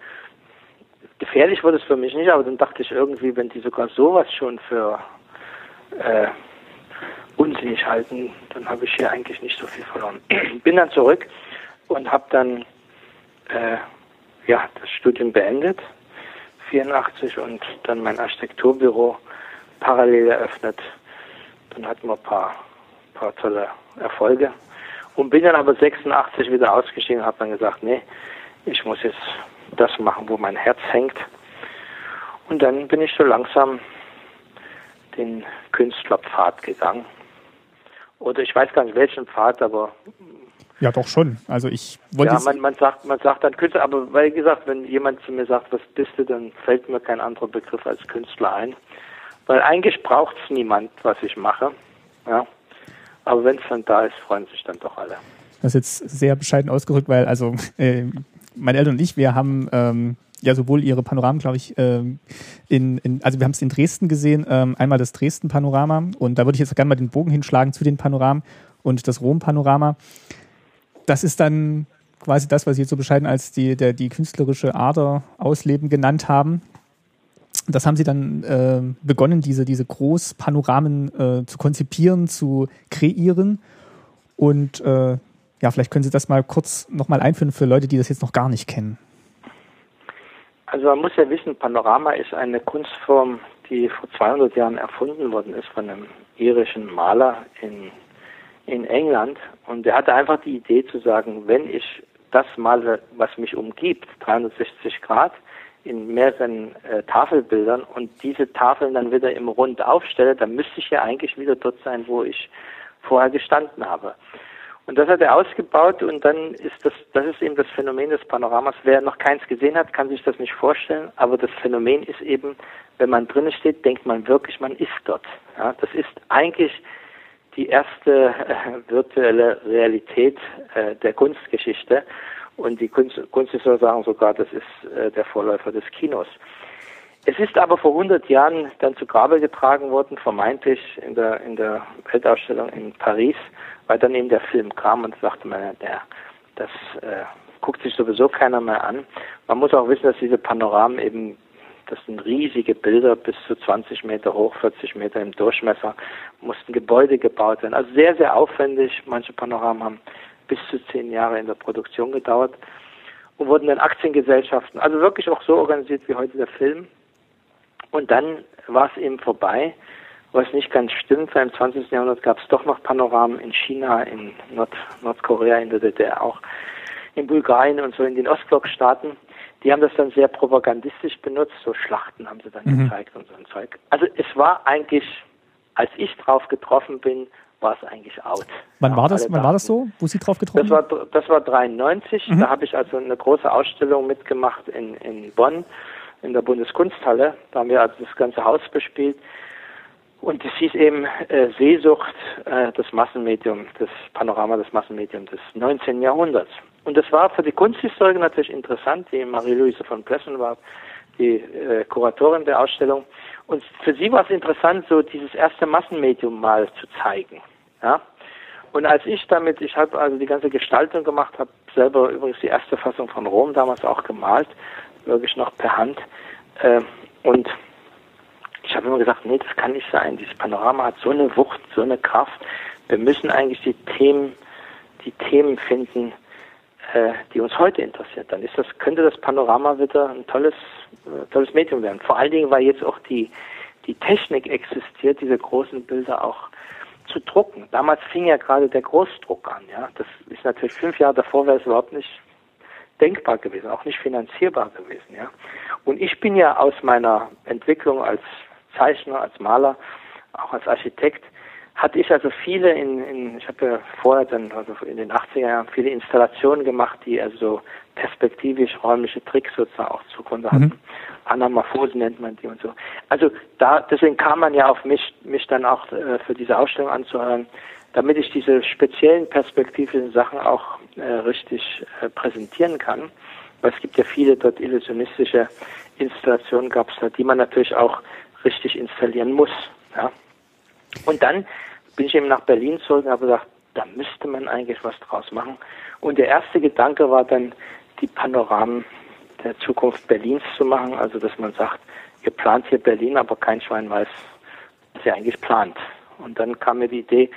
gefährlich wurde es für mich nicht, aber dann dachte ich irgendwie, wenn die sogar sowas schon für äh, unsinnig halten, dann habe ich hier eigentlich nicht so viel verloren. Bin dann zurück und habe dann äh, ja, das Studium beendet, 84, und dann mein Architekturbüro parallel eröffnet und hatten wir ein paar, paar tolle Erfolge. Und bin dann aber 86 wieder ausgestiegen und habe dann gesagt, nee, ich muss jetzt das machen, wo mein Herz hängt. Und dann bin ich so langsam den Künstlerpfad gegangen. Oder ich weiß gar nicht welchen Pfad, aber ja, doch schon. Also ich wollte. Ja, man, man sagt, man sagt dann Künstler, aber weil gesagt, wenn jemand zu mir sagt, was bist du, dann fällt mir kein anderer Begriff als Künstler ein. Weil eigentlich braucht es niemand, was ich mache. Ja. Aber wenn es dann da ist, freuen sich dann doch alle. Das ist jetzt sehr bescheiden ausgedrückt, weil also äh, meine Eltern und ich, wir haben ähm, ja sowohl ihre Panoramen, glaube ich, ähm, in, in, also wir haben es in Dresden gesehen, ähm, einmal das Dresden-Panorama und da würde ich jetzt gerne mal den Bogen hinschlagen zu den Panoramen und das Rom-Panorama. Das ist dann quasi das, was Sie jetzt so bescheiden als die, der, die künstlerische Ader ausleben genannt haben das haben sie dann äh, begonnen, diese, diese Großpanoramen äh, zu konzipieren, zu kreieren. Und äh, ja, vielleicht können Sie das mal kurz nochmal einführen für Leute, die das jetzt noch gar nicht kennen. Also man muss ja wissen, Panorama ist eine Kunstform, die vor 200 Jahren erfunden worden ist von einem irischen Maler in, in England. Und er hatte einfach die Idee zu sagen, wenn ich das male, was mich umgibt, 360 Grad, in mehreren äh, Tafelbildern und diese Tafeln dann wieder im Rund aufstelle, dann müsste ich ja eigentlich wieder dort sein, wo ich vorher gestanden habe. Und das hat er ausgebaut und dann ist das, das ist eben das Phänomen des Panoramas. Wer noch keins gesehen hat, kann sich das nicht vorstellen, aber das Phänomen ist eben, wenn man drinnen steht, denkt man wirklich, man ist dort. Ja, das ist eigentlich die erste äh, virtuelle Realität äh, der Kunstgeschichte. Und die Kunst, Kunsthistoriker sagen sogar, das ist äh, der Vorläufer des Kinos. Es ist aber vor 100 Jahren dann zu Grabe getragen worden, vermeintlich in der, in der Weltausstellung in Paris, weil dann eben der Film kam und sagte man, der, das äh, guckt sich sowieso keiner mehr an. Man muss auch wissen, dass diese Panoramen eben, das sind riesige Bilder, bis zu 20 Meter hoch, 40 Meter im Durchmesser, mussten Gebäude gebaut werden. Also sehr, sehr aufwendig. Manche Panoramen haben bis zu zehn Jahre in der Produktion gedauert und wurden dann Aktiengesellschaften, also wirklich auch so organisiert wie heute der Film. Und dann war es eben vorbei, was nicht ganz stimmt, weil im 20. Jahrhundert gab es doch noch Panoramen in China, in Nord Nordkorea, in der DDR auch, in Bulgarien und so in den Ostblockstaaten. Die haben das dann sehr propagandistisch benutzt, so Schlachten haben sie dann mhm. gezeigt und so ein Zeug. Also es war eigentlich, als ich drauf getroffen bin, war es eigentlich out. Wann war das? Wann war das so, wo Sie drauf getroffen das war, das war 93. Mhm. Da habe ich also eine große Ausstellung mitgemacht in, in Bonn in der Bundeskunsthalle. Da haben wir also das ganze Haus bespielt. Und es hieß eben äh, Seesucht, äh, das Massenmedium, das Panorama des Massenmediums des 19. Jahrhunderts. Und das war für die Kunsthistoriker natürlich interessant. Die Marie-Louise von Plessen war die äh, Kuratorin der Ausstellung. Und für sie war es interessant, so dieses erste Massenmedium mal zu zeigen. Ja? Und als ich damit, ich habe also die ganze Gestaltung gemacht, habe selber übrigens die erste Fassung von Rom damals auch gemalt, wirklich noch per Hand. Äh, und ich habe immer gesagt, nee, das kann nicht sein. Dieses Panorama hat so eine Wucht, so eine Kraft. Wir müssen eigentlich die Themen, die Themen finden, äh, die uns heute interessiert. Dann ist das, könnte das Panorama wieder ein tolles, äh, tolles Medium werden. Vor allen Dingen, weil jetzt auch die, die Technik existiert, diese großen Bilder auch zu drucken. Damals fing ja gerade der Großdruck an, ja. Das ist natürlich fünf Jahre davor wäre es überhaupt nicht denkbar gewesen, auch nicht finanzierbar gewesen, ja. Und ich bin ja aus meiner Entwicklung als Zeichner, als Maler, auch als Architekt, hatte ich also viele in, in ich habe ja vorher dann, also in den 80er Jahren viele Installationen gemacht, die also perspektivisch räumliche Tricks sozusagen auch zugrunde hatten. Mhm. Anamorphose nennt man die und so. Also da, deswegen kam man ja auf mich, mich dann auch äh, für diese Ausstellung anzuhören, damit ich diese speziellen perspektivischen Sachen auch äh, richtig äh, präsentieren kann. Weil es gibt ja viele dort illusionistische Installationen gab es da, die man natürlich auch richtig installieren muss. Ja. Und dann bin ich eben nach Berlin zurück und habe gesagt, da müsste man eigentlich was draus machen. Und der erste Gedanke war dann, die Panoramen der Zukunft Berlins zu machen. Also, dass man sagt, ihr plant hier Berlin, aber kein Schwein weiß, was ihr eigentlich plant. Und dann kam mir die Idee,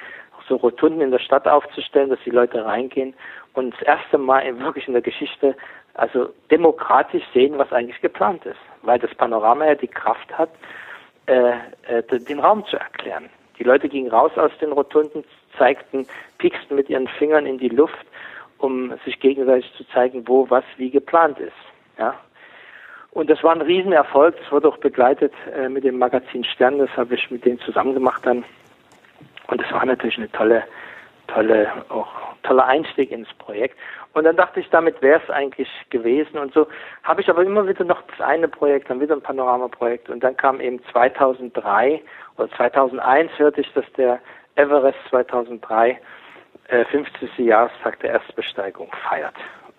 so Rotunden in der Stadt aufzustellen, dass die Leute reingehen und das erste Mal wirklich in der Geschichte also demokratisch sehen, was eigentlich geplant ist. Weil das Panorama ja die Kraft hat, äh, äh, den Raum zu erklären. Die Leute gingen raus aus den Rotunden, zeigten, pieksten mit ihren Fingern in die Luft, um sich gegenseitig zu zeigen, wo was wie geplant ist. Ja. Und das war ein Riesenerfolg. Das wurde auch begleitet äh, mit dem Magazin Stern. Das habe ich mit denen zusammen gemacht dann. Und das war natürlich eine tolle, tolle, auch toller Einstieg ins Projekt. Und dann dachte ich, damit wäre es eigentlich gewesen. Und so habe ich aber immer wieder noch das eine Projekt, dann wieder ein Panoramaprojekt. Und dann kam eben 2003 oder 2001 hörte ich, dass der Everest 2003 äh, 50. Jahrestag der Erstbesteigung feiert.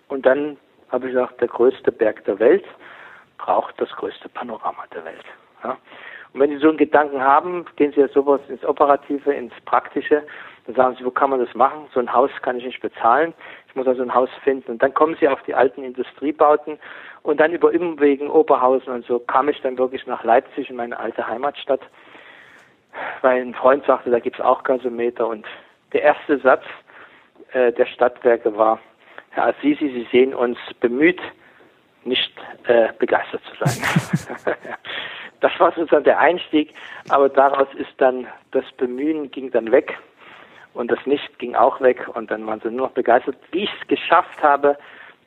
Und dann habe ich gesagt, der größte Berg der Welt braucht das größte Panorama der Welt. Ja? Und wenn Sie so einen Gedanken haben, gehen Sie ja sowas ins Operative, ins Praktische, dann sagen Sie, wo kann man das machen? So ein Haus kann ich nicht bezahlen. Ich muss also ein Haus finden. Und dann kommen Sie auf die alten Industriebauten und dann über Umwegen, Oberhausen und so kam ich dann wirklich nach Leipzig in meine alte Heimatstadt, weil ein Freund sagte, da gibt's auch Gasometer. Und der erste Satz äh, der Stadtwerke war, Herr Assisi, Sie sehen uns bemüht, nicht äh, begeistert zu sein. das war sozusagen der Einstieg, aber daraus ist dann das Bemühen ging dann weg und das Nicht ging auch weg und dann waren sie nur noch begeistert, wie ich es geschafft habe,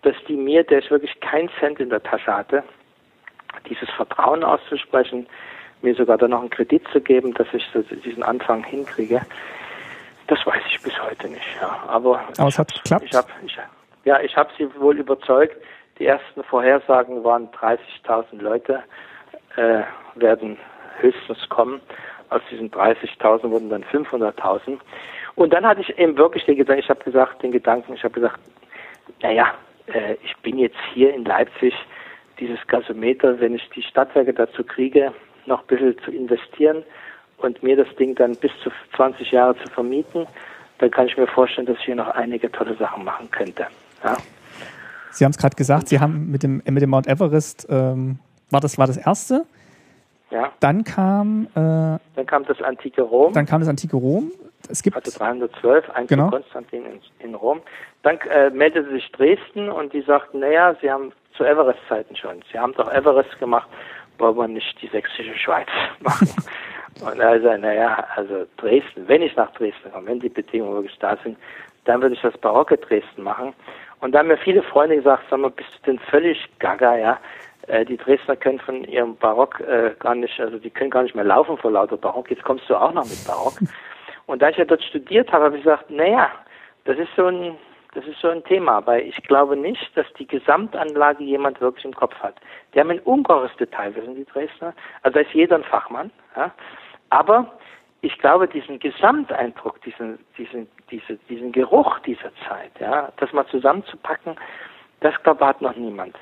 dass die mir, der ich wirklich keinen Cent in der Tasche hatte, dieses Vertrauen auszusprechen, mir sogar dann noch einen Kredit zu geben, dass ich so diesen Anfang hinkriege. Das weiß ich bis heute nicht. Ja. Aber, Aber es hat geklappt. Ich hab, ich, ja, ich habe sie wohl überzeugt. Die ersten Vorhersagen waren 30.000 Leute äh, werden höchstens kommen. Aus diesen 30.000 wurden dann 500.000. Und dann hatte ich eben wirklich den Gedanken, ich habe gesagt, den Gedanken, ich habe gesagt, naja, äh, ich bin jetzt hier in Leipzig, dieses Gasometer, wenn ich die Stadtwerke dazu kriege, noch ein bisschen zu investieren und mir das Ding dann bis zu 20 Jahre zu vermieten, dann kann ich mir vorstellen, dass ich hier noch einige tolle Sachen machen könnte. Ja. Sie haben es gerade gesagt, Sie haben mit dem, mit dem Mount Everest, ähm, war, das, war das erste? Ja. Dann kam. Äh, dann kam das antike Rom. Dann kam das antike Rom. Es gibt also 312, ein genau. Konstantin in, in, Rom. Dann äh, meldete sich Dresden und die sagten, naja, sie haben zu Everest-Zeiten schon. Sie haben doch Everest gemacht, wollen wir nicht die sächsische Schweiz machen. Und er sagt, naja, also Dresden, wenn ich nach Dresden komme, wenn die Bedingungen wirklich da sind, dann würde ich das barocke Dresden machen. Und da haben mir viele Freunde gesagt, sag mal, bist du denn völlig gaga, ja? Äh, die Dresdner können von ihrem Barock äh, gar nicht, also die können gar nicht mehr laufen vor lauter Barock, jetzt kommst du auch noch mit Barock. Und da ich ja dort studiert habe, habe ich gesagt, naja, das ist so ein, das ist so ein Thema, weil ich glaube nicht, dass die Gesamtanlage jemand wirklich im Kopf hat. Die haben ein ungeheures Detailwissen, die Dresdner. Also da ist jeder ein Fachmann. Ja? Aber ich glaube, diesen Gesamteindruck, diesen, diesen, diese, diesen Geruch dieser Zeit, ja, das mal zusammenzupacken, das glaube ich hat noch niemand.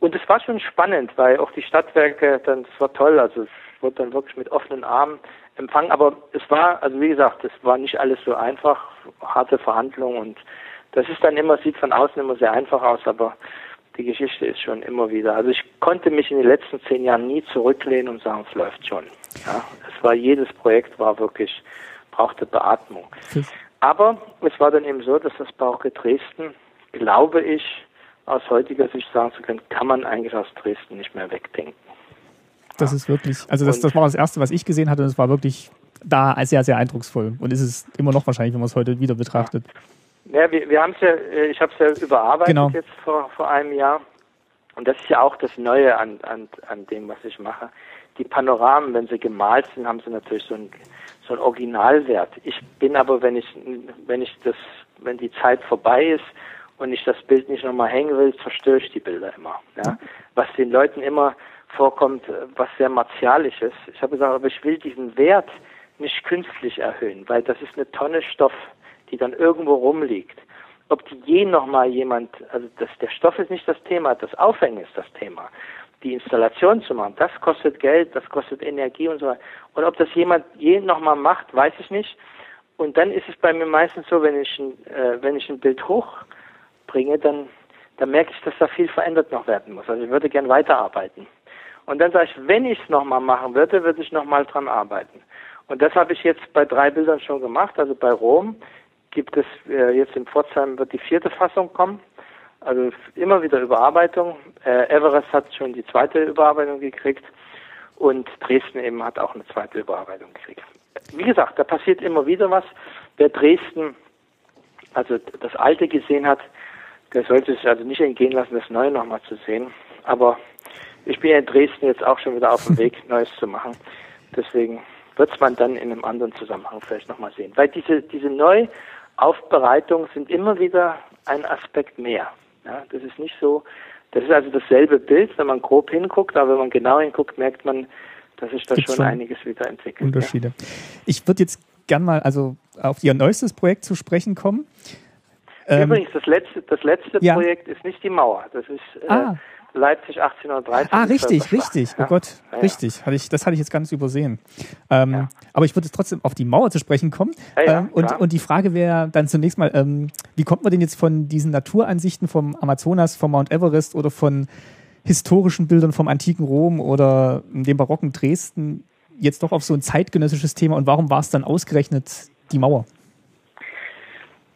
Und es war schon spannend, weil auch die Stadtwerke, dann, das war toll, also es wurde dann wirklich mit offenen Armen empfangen, aber es war, also wie gesagt, es war nicht alles so einfach, harte Verhandlungen und das ist dann immer, sieht von außen immer sehr einfach aus, aber die Geschichte ist schon immer wieder. Also ich konnte mich in den letzten zehn Jahren nie zurücklehnen und sagen, es läuft schon. Ja, es war jedes Projekt war wirklich brauchte Beatmung. Aber es war dann eben so, dass das Barocke Dresden, glaube ich, aus heutiger Sicht sagen zu können, kann man eigentlich aus Dresden nicht mehr wegdenken. Das ist wirklich, also das, das war das Erste, was ich gesehen hatte und es war wirklich da sehr, sehr eindrucksvoll und ist es immer noch wahrscheinlich, wenn man es heute wieder betrachtet. Ja, wir, wir haben es ja, äh, ich habe es ja überarbeitet genau. jetzt vor, vor einem Jahr und das ist ja auch das Neue an, an, an dem, was ich mache. Die Panoramen, wenn sie gemalt sind, haben sie natürlich so einen so einen Originalwert. Ich bin aber, wenn ich, wenn ich das, wenn die Zeit vorbei ist, und ich das Bild nicht nochmal hängen will, zerstöre ich die Bilder immer. Ja? Was den Leuten immer vorkommt, was sehr martialisch ist. Ich habe gesagt, aber ich will diesen Wert nicht künstlich erhöhen, weil das ist eine Tonne Stoff, die dann irgendwo rumliegt. Ob die je nochmal jemand, also das, der Stoff ist nicht das Thema, das Aufhängen ist das Thema. Die Installation zu machen, das kostet Geld, das kostet Energie und so weiter. Und ob das jemand je nochmal macht, weiß ich nicht. Und dann ist es bei mir meistens so, wenn ich ein, äh, wenn ich ein Bild hoch bringe, dann, dann merke ich, dass da viel verändert noch werden muss. Also ich würde gern weiterarbeiten. Und dann sage ich, wenn ich es nochmal machen würde, würde ich nochmal dran arbeiten. Und das habe ich jetzt bei drei Bildern schon gemacht. Also bei Rom gibt es äh, jetzt in Pforzheim wird die vierte Fassung kommen. Also immer wieder Überarbeitung. Äh, Everest hat schon die zweite Überarbeitung gekriegt und Dresden eben hat auch eine zweite Überarbeitung gekriegt. Wie gesagt, da passiert immer wieder was. Wer Dresden, also das Alte gesehen hat, der sollte sich also nicht entgehen lassen, das Neue nochmal zu sehen. Aber ich bin ja in Dresden jetzt auch schon wieder auf dem Weg, Neues zu machen. Deswegen wird es man dann in einem anderen Zusammenhang vielleicht nochmal sehen. Weil diese, diese Neuaufbereitungen sind immer wieder ein Aspekt mehr. Ja, das ist nicht so, das ist also dasselbe Bild, wenn man grob hinguckt, aber wenn man genau hinguckt, merkt man, dass sich da schon, schon einiges wieder entwickelt. Unterschiede. Ja. Ich würde jetzt gern mal also auf Ihr neuestes Projekt zu sprechen kommen. Ähm, Übrigens, das letzte, das letzte ja. Projekt ist nicht die Mauer. Das ist äh, ah. Leipzig 1813. Ah, richtig, richtig. Oh Gott, ja. richtig. Hatte ich, das hatte ich jetzt ganz übersehen. Ähm. Aber ich würde trotzdem auf die Mauer zu sprechen kommen. Ähm, und, und die Frage wäre dann zunächst mal, ähm, wie kommt man denn jetzt von diesen Naturansichten vom Amazonas, vom Mount Everest oder von historischen Bildern vom antiken Rom oder dem barocken Dresden jetzt doch auf so ein zeitgenössisches Thema und warum war es dann ausgerechnet die Mauer?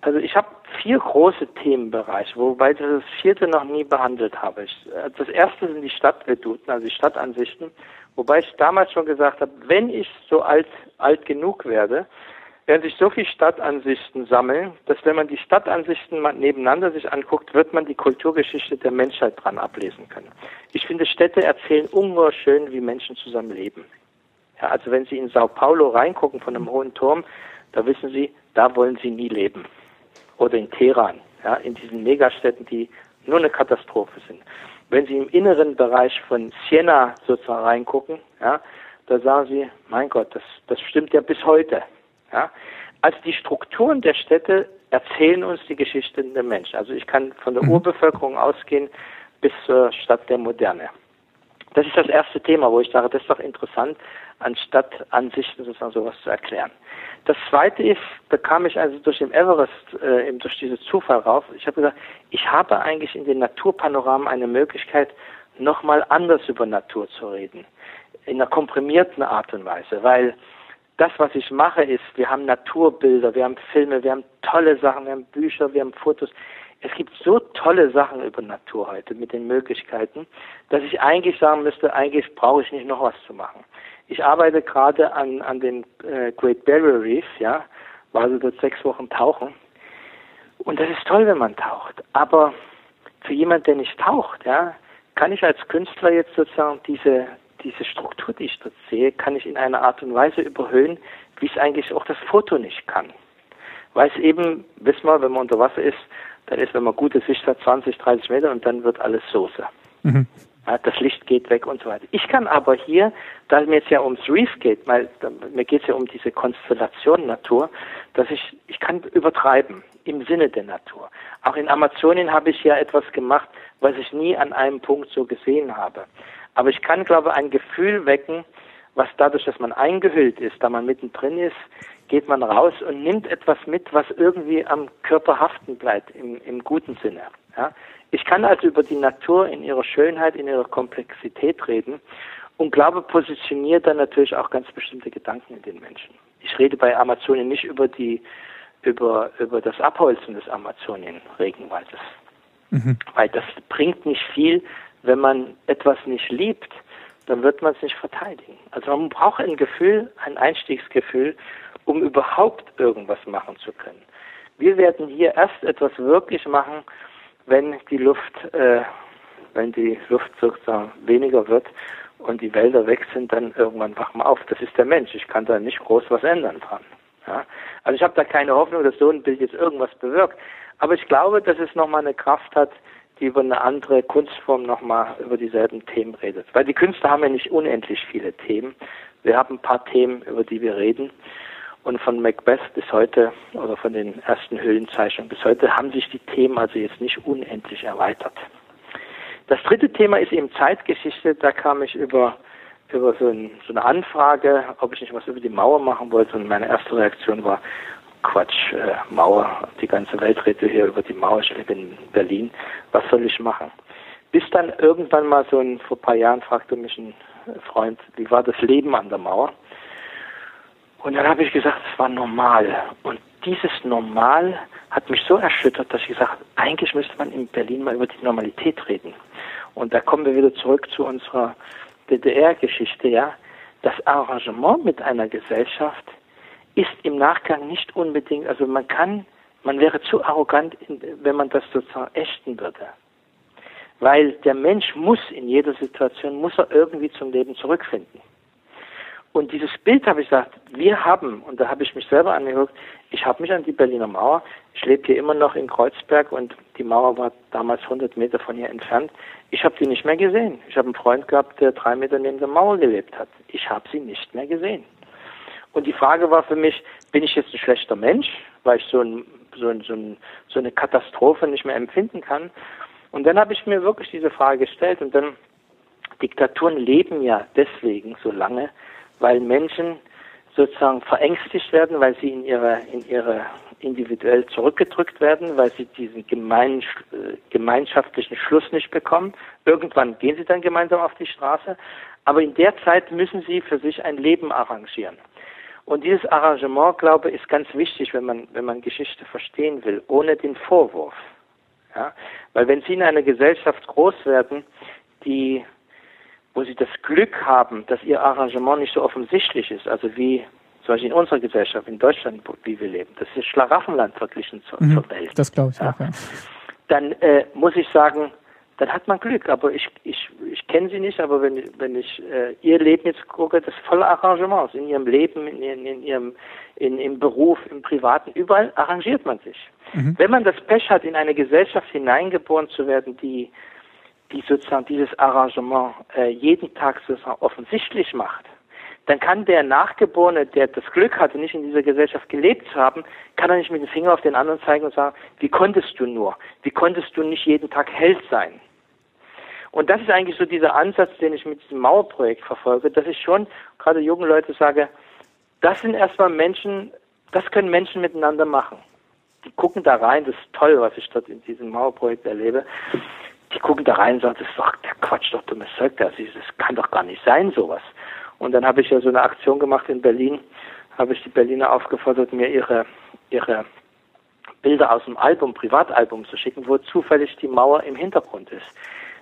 Also ich habe vier große Themenbereiche, wobei ich das vierte noch nie behandelt habe. Ich, äh, das erste sind die Stadtveduten, also die Stadtansichten, wobei ich damals schon gesagt habe, wenn ich so alt, alt genug werde, werden sich so viele Stadtansichten sammeln, dass wenn man die Stadtansichten nebeneinander sich anguckt, wird man die Kulturgeschichte der Menschheit dran ablesen können. Ich finde, Städte erzählen ungeheuer schön, wie Menschen zusammen leben. Ja, also wenn Sie in Sao Paulo reingucken von einem hohen Turm, da wissen Sie, da wollen Sie nie leben oder in Teheran, ja, in diesen Megastädten, die nur eine Katastrophe sind. Wenn Sie im inneren Bereich von Siena sozusagen reingucken, ja, da sagen Sie, mein Gott, das, das stimmt ja bis heute. Ja. Also die Strukturen der Städte erzählen uns die Geschichte der Menschen. Also ich kann von der mhm. Urbevölkerung ausgehen bis zur Stadt der Moderne. Das ist das erste Thema, wo ich sage, das ist doch interessant, anstatt Ansichten sozusagen sowas zu erklären. Das zweite ist, bekam ich also durch den Everest, äh, eben durch diesen Zufall rauf. Ich habe gesagt, ich habe eigentlich in den Naturpanoramen eine Möglichkeit, nochmal anders über Natur zu reden. In einer komprimierten Art und Weise, weil das, was ich mache, ist, wir haben Naturbilder, wir haben Filme, wir haben tolle Sachen, wir haben Bücher, wir haben Fotos. Es gibt so tolle Sachen über Natur heute mit den Möglichkeiten, dass ich eigentlich sagen müsste, eigentlich brauche ich nicht noch was zu machen. Ich arbeite gerade an, an dem äh, Great Barrier Reef, ja, war also dort sechs Wochen tauchen. Und das ist toll, wenn man taucht. Aber für jemand, der nicht taucht, ja, kann ich als Künstler jetzt sozusagen diese, diese Struktur, die ich dort sehe, kann ich in einer Art und Weise überhöhen, wie es eigentlich auch das Foto nicht kann. Weil es eben, wissen wir, wenn man unter Wasser ist, dann ist, wenn man gute Sicht hat, 20, 30 Meter und dann wird alles Soße. Mhm. Ja, das Licht geht weg und so weiter. Ich kann aber hier, da mir jetzt ja ums Reef geht, weil mir geht es ja um diese Konstellation Natur, dass ich, ich kann übertreiben im Sinne der Natur. Auch in Amazonien habe ich ja etwas gemacht, was ich nie an einem Punkt so gesehen habe. Aber ich kann, glaube ich, ein Gefühl wecken, was dadurch, dass man eingehüllt ist, da man mittendrin ist, geht man raus und nimmt etwas mit, was irgendwie am Körper haften bleibt, im, im guten Sinne. Ja? Ich kann also über die Natur in ihrer Schönheit, in ihrer Komplexität reden und glaube, positioniert dann natürlich auch ganz bestimmte Gedanken in den Menschen. Ich rede bei Amazonien nicht über die über, über das Abholzen des Amazonien-Regenwaldes. Mhm. Weil das bringt nicht viel, wenn man etwas nicht liebt, dann wird man es nicht verteidigen. Also man braucht ein Gefühl, ein Einstiegsgefühl, um überhaupt irgendwas machen zu können. Wir werden hier erst etwas wirklich machen, wenn die Luft, äh, wenn die Luft sozusagen weniger wird und die Wälder weg sind, dann irgendwann wachen wir auf. Das ist der Mensch. Ich kann da nicht groß was ändern dran. Ja? Also ich habe da keine Hoffnung, dass so ein Bild jetzt irgendwas bewirkt. Aber ich glaube, dass es nochmal eine Kraft hat, die über eine andere Kunstform nochmal über dieselben Themen redet. Weil die Künstler haben ja nicht unendlich viele Themen. Wir haben ein paar Themen, über die wir reden. Und von Macbeth bis heute oder von den ersten Höhlenzeichnungen bis heute haben sich die Themen also jetzt nicht unendlich erweitert. Das dritte Thema ist eben Zeitgeschichte. Da kam ich über, über so, ein, so eine Anfrage, ob ich nicht was über die Mauer machen wollte. Und meine erste Reaktion war, Quatsch, äh, Mauer, die ganze Welt redet hier über die Mauer, ich lebe in Berlin, was soll ich machen? Bis dann irgendwann mal so ein, vor ein paar Jahren fragte mich ein Freund, wie war das Leben an der Mauer? Und dann habe ich gesagt, es war normal. Und dieses Normal hat mich so erschüttert, dass ich gesagt eigentlich müsste man in Berlin mal über die Normalität reden. Und da kommen wir wieder zurück zu unserer DDR-Geschichte, ja. Das Arrangement mit einer Gesellschaft ist im Nachgang nicht unbedingt, also man kann, man wäre zu arrogant, wenn man das sozusagen ächten würde. Weil der Mensch muss in jeder Situation, muss er irgendwie zum Leben zurückfinden. Und dieses Bild habe ich gesagt, wir haben, und da habe ich mich selber angeguckt, ich habe mich an die Berliner Mauer, ich lebe hier immer noch in Kreuzberg und die Mauer war damals 100 Meter von hier entfernt. Ich habe die nicht mehr gesehen. Ich habe einen Freund gehabt, der drei Meter neben der Mauer gelebt hat. Ich habe sie nicht mehr gesehen. Und die Frage war für mich, bin ich jetzt ein schlechter Mensch, weil ich so, ein, so, ein, so, ein, so eine Katastrophe nicht mehr empfinden kann? Und dann habe ich mir wirklich diese Frage gestellt und dann, Diktaturen leben ja deswegen so lange, weil Menschen sozusagen verängstigt werden, weil sie in ihre, in ihre individuell zurückgedrückt werden, weil sie diesen gemein, gemeinschaftlichen Schluss nicht bekommen. Irgendwann gehen sie dann gemeinsam auf die Straße, aber in der Zeit müssen sie für sich ein Leben arrangieren. Und dieses Arrangement, glaube ich, ist ganz wichtig, wenn man, wenn man Geschichte verstehen will, ohne den Vorwurf. Ja? Weil wenn Sie in einer Gesellschaft groß werden, die, wo Sie das Glück haben, dass Ihr Arrangement nicht so offensichtlich ist, also wie zum Beispiel in unserer Gesellschaft, in Deutschland, wie wir leben, das ist Schlaraffenland verglichen zur, mhm, zur Welt. Das glaube ich ja? auch, ja. Dann äh, muss ich sagen, dann hat man Glück. Aber ich, ich, ich kenne sie nicht, aber wenn, wenn ich äh, ihr Leben jetzt gucke, das volle Arrangements in ihrem Leben, in, in, in ihrem in, im Beruf, im Privaten, überall arrangiert man sich. Mhm. Wenn man das Pech hat, in eine Gesellschaft hineingeboren zu werden, die, die sozusagen dieses Arrangement äh, jeden Tag sozusagen offensichtlich macht, dann kann der Nachgeborene, der das Glück hatte, nicht in dieser Gesellschaft gelebt zu haben, kann er nicht mit dem Finger auf den anderen zeigen und sagen, wie konntest du nur? Wie konntest du nicht jeden Tag Held sein? Und das ist eigentlich so dieser Ansatz, den ich mit diesem Mauerprojekt verfolge, dass ich schon gerade jungen Leute sage, das sind erstmal Menschen, das können Menschen miteinander machen. Die gucken da rein, das ist toll, was ich dort in diesem Mauerprojekt erlebe. Die gucken da rein und sagen, das ist doch der Quatsch, doch dummes Zeug, das, das kann doch gar nicht sein, sowas. Und dann habe ich ja so eine Aktion gemacht in Berlin, habe ich die Berliner aufgefordert, mir ihre, ihre Bilder aus dem Album, Privatalbum zu schicken, wo zufällig die Mauer im Hintergrund ist.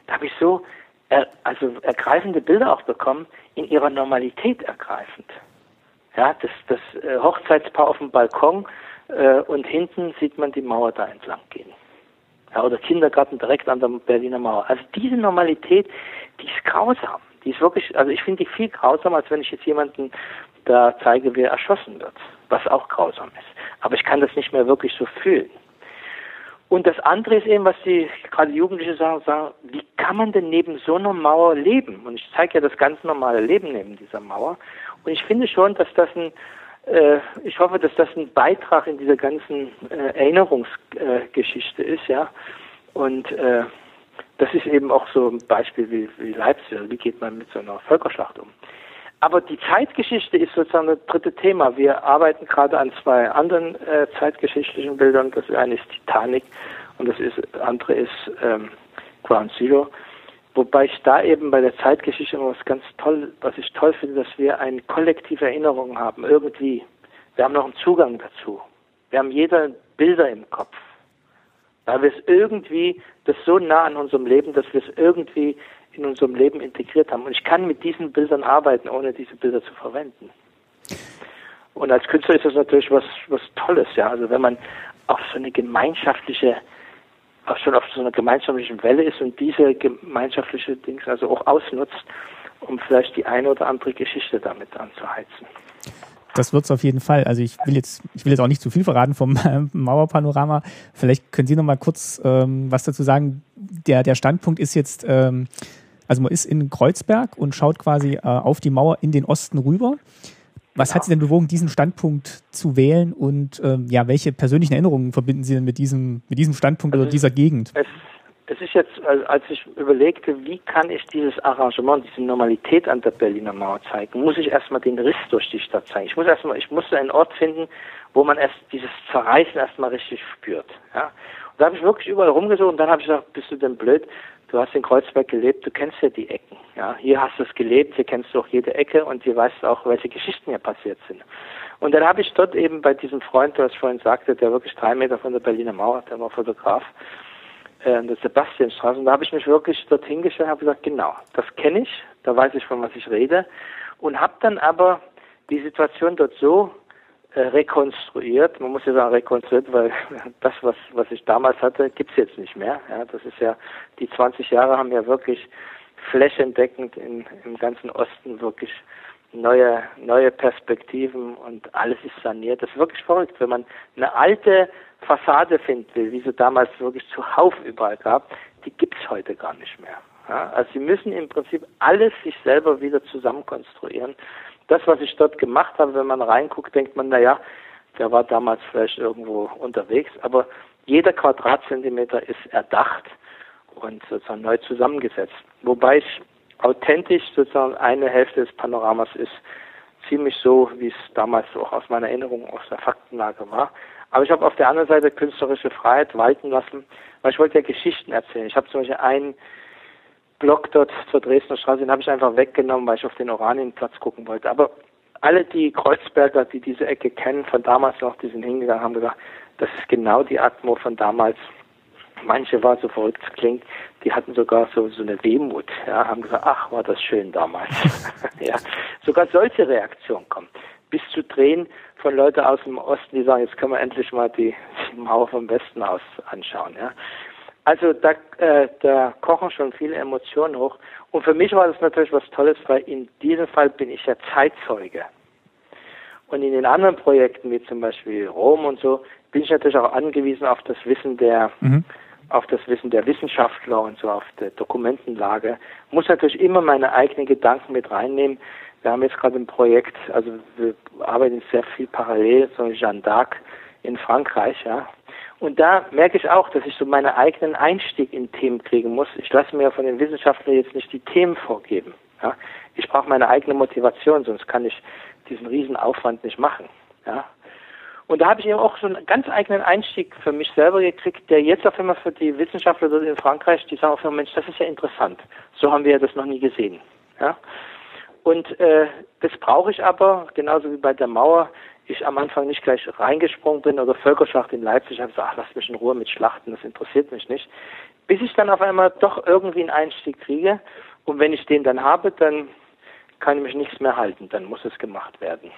Da habe ich so er, also ergreifende Bilder auch bekommen, in ihrer Normalität ergreifend. Ja, das, das äh, Hochzeitspaar auf dem Balkon äh, und hinten sieht man die Mauer da entlang gehen. Ja, oder Kindergarten direkt an der Berliner Mauer. Also diese Normalität, die ist grausam. Die ist wirklich, also ich finde die viel grausamer, als wenn ich jetzt jemanden da zeige, wie er erschossen wird, was auch grausam ist. Aber ich kann das nicht mehr wirklich so fühlen. Und das andere ist eben, was die gerade Jugendliche sagen, sagen, wie kann man denn neben so einer Mauer leben? Und ich zeige ja das ganz normale Leben neben dieser Mauer. Und ich finde schon, dass das ein, ich hoffe, dass das ein Beitrag in dieser ganzen äh, Erinnerungsgeschichte äh, ist, ja. Und äh, das ist eben auch so ein Beispiel wie, wie Leipzig. Wie geht man mit so einer Völkerschlacht um? Aber die Zeitgeschichte ist sozusagen das dritte Thema. Wir arbeiten gerade an zwei anderen äh, zeitgeschichtlichen Bildern. Das eine ist Titanic und das ist, andere ist ähm, Ground Zero. Wobei ich da eben bei der Zeitgeschichte was ganz toll, was ich toll finde, dass wir eine kollektive Erinnerung haben, irgendwie. Wir haben noch einen Zugang dazu. Wir haben jeder Bilder im Kopf. Weil wir es irgendwie, das so nah an unserem Leben, dass wir es irgendwie in unserem Leben integriert haben. Und ich kann mit diesen Bildern arbeiten, ohne diese Bilder zu verwenden. Und als Künstler ist das natürlich was, was Tolles, ja. Also wenn man auf so eine gemeinschaftliche, schon auf so einer gemeinschaftlichen Welle ist und diese gemeinschaftliche Dings also auch ausnutzt, um vielleicht die eine oder andere Geschichte damit anzuheizen. Das wird es auf jeden Fall. Also ich will jetzt, ich will jetzt auch nicht zu viel verraten vom Mauerpanorama. Vielleicht können Sie noch mal kurz ähm, was dazu sagen. Der, der Standpunkt ist jetzt, ähm, also man ist in Kreuzberg und schaut quasi äh, auf die Mauer in den Osten rüber. Was hat Sie denn bewogen, diesen Standpunkt zu wählen und ähm, ja, welche persönlichen Erinnerungen verbinden Sie denn mit diesem, mit diesem Standpunkt also oder dieser Gegend? Es, es ist jetzt, als ich überlegte, wie kann ich dieses Arrangement, diese Normalität an der Berliner Mauer zeigen, muss ich erstmal den Riss durch die Stadt zeigen. Ich muss erstmal, ich musste einen Ort finden, wo man erst dieses Zerreißen erstmal richtig spürt. Ja? Und da habe ich wirklich überall rumgesucht und dann habe ich gesagt, bist du denn blöd? Du hast in Kreuzberg gelebt, du kennst ja die Ecken. Ja, hier hast du es gelebt, hier kennst du auch jede Ecke und hier weißt du auch, welche Geschichten hier passiert sind. Und dann habe ich dort eben bei diesem Freund, der ich vorhin sagte, der wirklich drei Meter von der Berliner Mauer, der war Fotograf, äh, der Sebastianstraße, und da habe ich mich wirklich dorthin gestellt und habe gesagt, genau, das kenne ich, da weiß ich, von was ich rede, und habe dann aber die Situation dort so äh, rekonstruiert. Man muss ja sagen rekonstruiert, weil das, was, was ich damals hatte, gibt's jetzt nicht mehr. Ja, das ist ja, die 20 Jahre haben ja wirklich flächendeckend in, im ganzen Osten wirklich neue, neue Perspektiven und alles ist saniert. Das ist wirklich verrückt. Wenn man eine alte Fassade finden will, wie sie damals wirklich zuhauf überall gab, die gibt's heute gar nicht mehr. Ja, also sie müssen im Prinzip alles sich selber wieder zusammenkonstruieren das, was ich dort gemacht habe, wenn man reinguckt, denkt man, naja, der war damals vielleicht irgendwo unterwegs, aber jeder Quadratzentimeter ist erdacht und sozusagen neu zusammengesetzt. Wobei ich authentisch sozusagen eine Hälfte des Panoramas ist ziemlich so, wie es damals auch aus meiner Erinnerung aus der Faktenlage war. Aber ich habe auf der anderen Seite künstlerische Freiheit walten lassen, weil ich wollte ja Geschichten erzählen. Ich habe zum Beispiel einen Block dort zur Dresdner Straße, den habe ich einfach weggenommen, weil ich auf den Oranienplatz gucken wollte. Aber alle die Kreuzberger, die diese Ecke kennen, von damals noch, die sind hingegangen, haben gesagt, das ist genau die Atmo von damals. Manche war so verrückt klingt, die hatten sogar so, so eine Wehmut, ja, haben gesagt, ach, war das schön damals. ja, sogar solche Reaktionen kommen. Bis zu Drehen von Leuten aus dem Osten, die sagen, jetzt können wir endlich mal die, die Mauer vom Westen aus anschauen, ja. Also da, äh, da kochen schon viele Emotionen hoch. Und für mich war das natürlich was Tolles, weil in diesem Fall bin ich ja Zeitzeuge. Und in den anderen Projekten, wie zum Beispiel Rom und so, bin ich natürlich auch angewiesen auf das Wissen der, mhm. auf das Wissen der Wissenschaftler und so auf der Dokumentenlage. Muss natürlich immer meine eigenen Gedanken mit reinnehmen. Wir haben jetzt gerade ein Projekt, also wir arbeiten sehr viel parallel, so Jeanne d'Arc in Frankreich, ja, und da merke ich auch, dass ich so meinen eigenen Einstieg in Themen kriegen muss. Ich lasse mir von den Wissenschaftlern jetzt nicht die Themen vorgeben. Ja? Ich brauche meine eigene Motivation, sonst kann ich diesen Riesenaufwand nicht machen. Ja? Und da habe ich eben auch so einen ganz eigenen Einstieg für mich selber gekriegt, der jetzt auf einmal für die Wissenschaftler dort in Frankreich, die sagen auf einmal, Mensch, das ist ja interessant. So haben wir das noch nie gesehen. Ja? Und äh, das brauche ich aber, genauso wie bei der Mauer, ich am Anfang nicht gleich reingesprungen bin oder Völkerschlacht in Leipzig habe gesagt, ach, lass mich in Ruhe mit Schlachten, das interessiert mich nicht. Bis ich dann auf einmal doch irgendwie einen Einstieg kriege und wenn ich den dann habe, dann kann ich mich nichts mehr halten, dann muss es gemacht werden.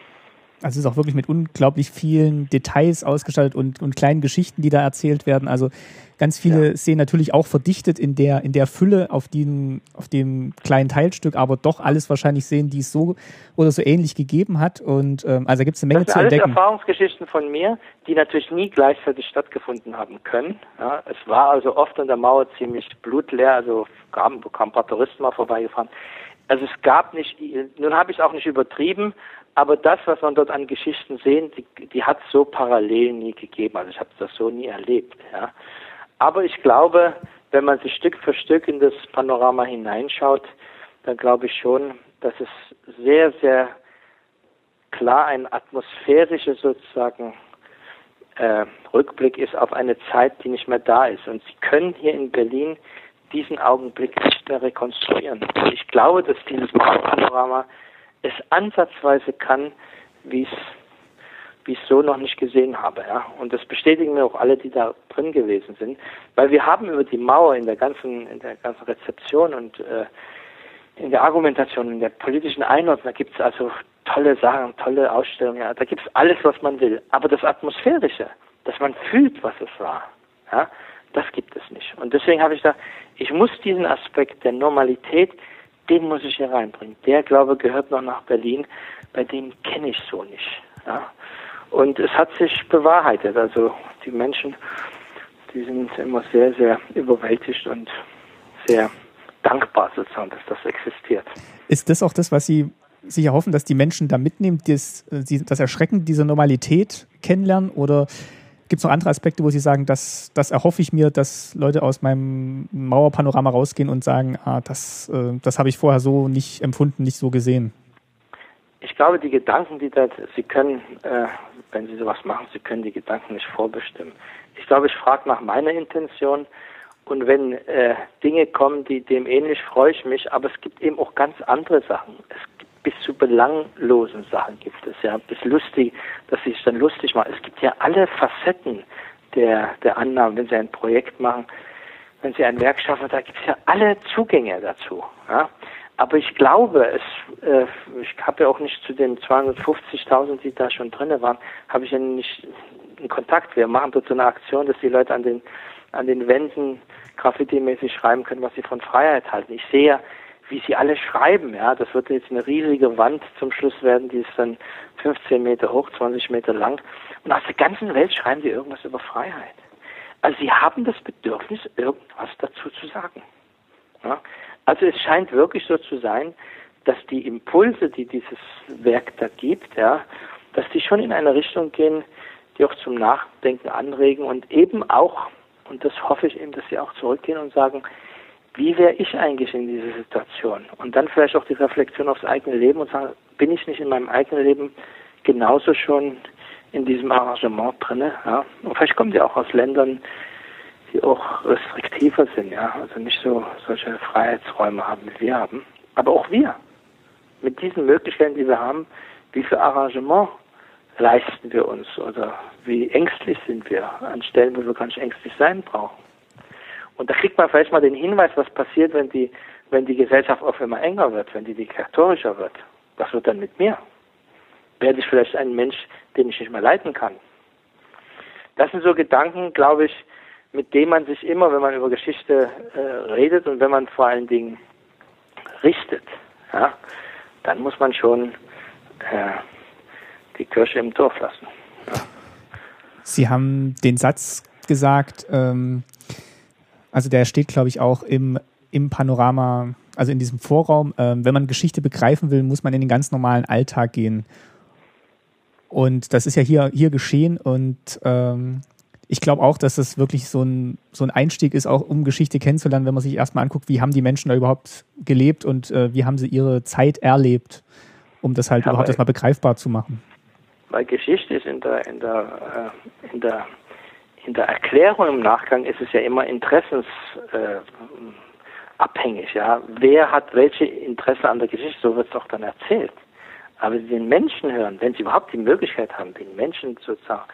Also es ist auch wirklich mit unglaublich vielen Details ausgestattet und, und kleinen Geschichten, die da erzählt werden. Also ganz viele ja. Szenen natürlich auch verdichtet in der, in der Fülle auf, den, auf dem kleinen Teilstück, aber doch alles wahrscheinlich sehen, die es so oder so ähnlich gegeben hat. Und ähm, also gibt es eine Menge das sind zu alles entdecken. Erfahrungsgeschichten von mir, die natürlich nie gleichzeitig stattgefunden haben können. Ja, es war also oft an der Mauer ziemlich blutleer, also kamen, kamen ein paar Touristen mal vorbeigefahren. Also es gab nicht, nun habe ich es auch nicht übertrieben, aber das, was man dort an Geschichten sehen, die, die hat es so parallel nie gegeben. Also ich habe das so nie erlebt. Ja. Aber ich glaube, wenn man sich Stück für Stück in das Panorama hineinschaut, dann glaube ich schon, dass es sehr, sehr klar ein atmosphärischer sozusagen äh, Rückblick ist auf eine Zeit, die nicht mehr da ist. Und Sie können hier in Berlin diesen Augenblick nicht mehr rekonstruieren. Ich glaube, dass dieses Panorama es ansatzweise kann, wie es wie ich so noch nicht gesehen habe, ja. Und das bestätigen mir auch alle, die da drin gewesen sind, weil wir haben über die Mauer in der ganzen in der ganzen Rezeption und äh, in der Argumentation, in der politischen Einordnung, da gibt es also tolle Sachen, tolle Ausstellungen, ja, da gibt es alles, was man will. Aber das Atmosphärische, dass man fühlt, was es war, ja, das gibt es nicht. Und deswegen habe ich da, ich muss diesen Aspekt der Normalität den muss ich hier reinbringen. Der, glaube gehört noch nach Berlin. Bei dem kenne ich so nicht. Ja. Und es hat sich bewahrheitet. Also die Menschen, die sind immer sehr, sehr überwältigt und sehr dankbar sozusagen, dass das existiert. Ist das auch das, was Sie sich erhoffen, dass die Menschen da mitnehmen, das, das Erschrecken dieser Normalität kennenlernen? Oder Gibt es noch andere Aspekte, wo Sie sagen, das, das erhoffe ich mir, dass Leute aus meinem Mauerpanorama rausgehen und sagen, ah, das, äh, das habe ich vorher so nicht empfunden, nicht so gesehen? Ich glaube, die Gedanken, die da, Sie können, äh, wenn Sie sowas machen, Sie können die Gedanken nicht vorbestimmen. Ich glaube, ich frage nach meiner Intention und wenn äh, Dinge kommen, die dem ähnlich, freue ich mich, aber es gibt eben auch ganz andere Sachen. Es bis zu belanglosen Sachen gibt es ja, bis lustig, dass sie sich dann lustig machen. Es gibt ja alle Facetten der, der Annahmen, wenn sie ein Projekt machen, wenn sie ein Werk schaffen, da gibt es ja alle Zugänge dazu. Ja. Aber ich glaube, es, äh, ich habe ja auch nicht zu den 250.000, die da schon drinne waren, habe ich ja nicht in Kontakt. Wir machen dort so eine Aktion, dass die Leute an den an den Wänden graffiti-mäßig schreiben können, was sie von Freiheit halten. Ich sehe wie sie alle schreiben. Ja, das wird jetzt eine riesige Wand zum Schluss werden, die ist dann 15 Meter hoch, 20 Meter lang. Und aus der ganzen Welt schreiben sie irgendwas über Freiheit. Also sie haben das Bedürfnis, irgendwas dazu zu sagen. Ja? Also es scheint wirklich so zu sein, dass die Impulse, die dieses Werk da gibt, ja, dass die schon in eine Richtung gehen, die auch zum Nachdenken anregen und eben auch, und das hoffe ich eben, dass sie auch zurückgehen und sagen, wie wäre ich eigentlich in dieser Situation? Und dann vielleicht auch die Reflexion aufs eigene Leben und sagen, bin ich nicht in meinem eigenen Leben genauso schon in diesem Arrangement drinne? Ja? Und vielleicht kommen die auch aus Ländern, die auch restriktiver sind, ja, also nicht so solche Freiheitsräume haben, wie wir haben. Aber auch wir, mit diesen Möglichkeiten, die wir haben, wie viel Arrangement leisten wir uns oder wie ängstlich sind wir an Stellen, wo wir gar nicht ängstlich sein brauchen. Und da kriegt man vielleicht mal den Hinweis, was passiert, wenn die, wenn die Gesellschaft auf immer enger wird, wenn die diktatorischer wird. Was wird dann mit mir? Werde ich vielleicht ein Mensch, den ich nicht mehr leiten kann? Das sind so Gedanken, glaube ich, mit denen man sich immer, wenn man über Geschichte äh, redet und wenn man vor allen Dingen richtet, ja, dann muss man schon äh, die Kirche im Dorf lassen. Ja. Sie haben den Satz gesagt, ähm, also der steht, glaube ich, auch im, im Panorama, also in diesem Vorraum. Ähm, wenn man Geschichte begreifen will, muss man in den ganz normalen Alltag gehen. Und das ist ja hier, hier geschehen und ähm, ich glaube auch, dass das wirklich so ein, so ein Einstieg ist, auch um Geschichte kennenzulernen, wenn man sich erstmal anguckt, wie haben die Menschen da überhaupt gelebt und äh, wie haben sie ihre Zeit erlebt, um das halt ja, überhaupt erstmal begreifbar zu machen. Weil Geschichte ist in der, in der, äh, in der in der Erklärung im Nachgang ist es ja immer Interessensabwägung. abhängig, ja. Wer hat welche Interesse an der Geschichte, so wird es doch dann erzählt. Aber den Menschen hören, wenn sie überhaupt die Möglichkeit haben, den Menschen sozusagen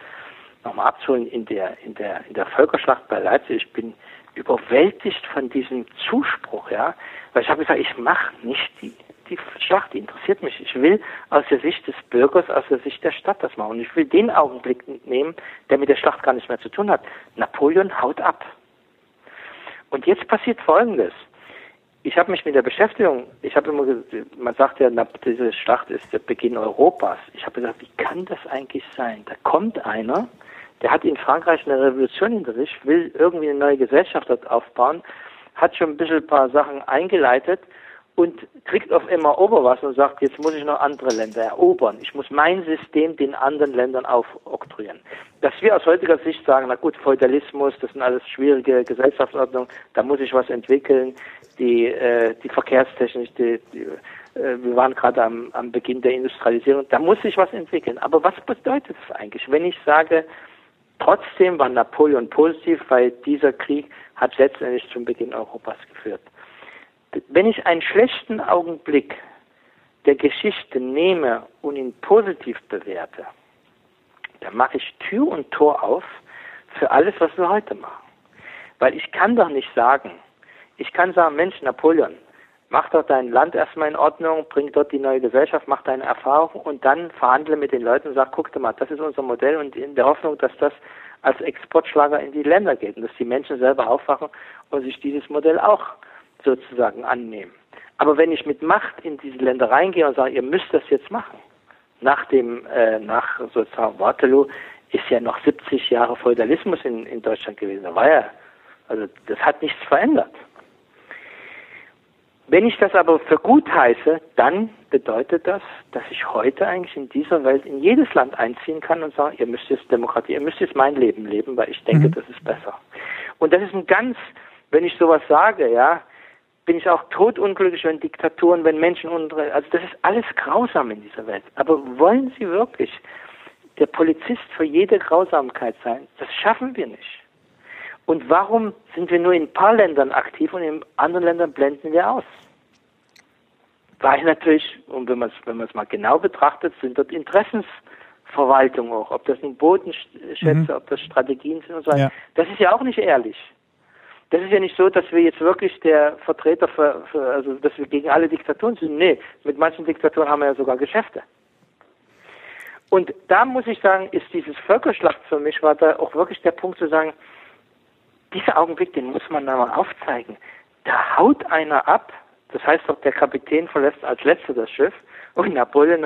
nochmal abzuholen in der, in der, in der Völkerschlacht bei Leipzig, ich bin überwältigt von diesem Zuspruch, ja. Weil ich habe gesagt, ich mache nicht die, die Schlacht, interessiert mich. Ich will aus der Sicht des Bürgers, aus der Sicht der Stadt das machen. Und ich will den Augenblick nehmen, der mit der Schlacht gar nichts mehr zu tun hat. Napoleon haut ab. Und jetzt passiert Folgendes ich habe mich mit der Beschäftigung, ich habe immer man sagt ja, diese Schlacht ist der Beginn Europas. Ich habe gesagt, wie kann das eigentlich sein? Da kommt einer, der hat in Frankreich eine Revolution hinter sich, will irgendwie eine neue Gesellschaft dort aufbauen, hat schon ein bisschen ein paar Sachen eingeleitet und kriegt auf immer Oberwasser und sagt, jetzt muss ich noch andere Länder erobern. Ich muss mein System den anderen Ländern aufoktroyieren. Dass wir aus heutiger Sicht sagen, na gut, Feudalismus, das sind alles schwierige Gesellschaftsordnungen, da muss ich was entwickeln. Die, äh, die Verkehrstechnik, die, die, äh, wir waren gerade am, am Beginn der Industrialisierung, da muss ich was entwickeln. Aber was bedeutet das eigentlich, wenn ich sage, trotzdem war Napoleon positiv, weil dieser Krieg hat letztendlich zum Beginn Europas geführt wenn ich einen schlechten Augenblick der Geschichte nehme und ihn positiv bewerte, dann mache ich Tür und Tor auf für alles, was wir heute machen. Weil ich kann doch nicht sagen, ich kann sagen, Mensch, Napoleon, mach doch dein Land erstmal in Ordnung, bring dort die neue Gesellschaft, mach deine Erfahrung und dann verhandle mit den Leuten und sag, guck dir mal, das ist unser Modell und in der Hoffnung, dass das als Exportschlager in die Länder geht und dass die Menschen selber aufwachen und sich dieses Modell auch sozusagen annehmen. Aber wenn ich mit Macht in diese Länder reingehe und sage, ihr müsst das jetzt machen, nach dem, äh, nach sozusagen Waterloo ist ja noch 70 Jahre Feudalismus in, in Deutschland gewesen. Da war ja, also das hat nichts verändert. Wenn ich das aber für gut heiße, dann bedeutet das, dass ich heute eigentlich in dieser Welt in jedes Land einziehen kann und sagen, ihr müsst jetzt Demokratie, ihr müsst jetzt mein Leben leben, weil ich denke, mhm. das ist besser. Und das ist ein ganz, wenn ich sowas sage, ja, bin ich auch totunglücklich, wenn Diktaturen, wenn Menschen unsere, also das ist alles grausam in dieser Welt. Aber wollen Sie wirklich der Polizist für jede Grausamkeit sein? Das schaffen wir nicht. Und warum sind wir nur in ein paar Ländern aktiv und in anderen Ländern blenden wir aus? Weil natürlich, und wenn man es wenn mal genau betrachtet, sind dort Interessensverwaltung auch, ob das nun Bodenschätze, mhm. ob das Strategien sind und so weiter. Ja. Das ist ja auch nicht ehrlich das ist ja nicht so, dass wir jetzt wirklich der Vertreter für, für, also dass wir gegen alle Diktaturen sind. Nee, mit manchen Diktaturen haben wir ja sogar Geschäfte. Und da muss ich sagen, ist dieses Völkerschlacht für mich, war da auch wirklich der Punkt zu sagen, dieser Augenblick, den muss man da mal aufzeigen. Da haut einer ab, das heißt doch, der Kapitän verlässt als letzter das Schiff und Napoleon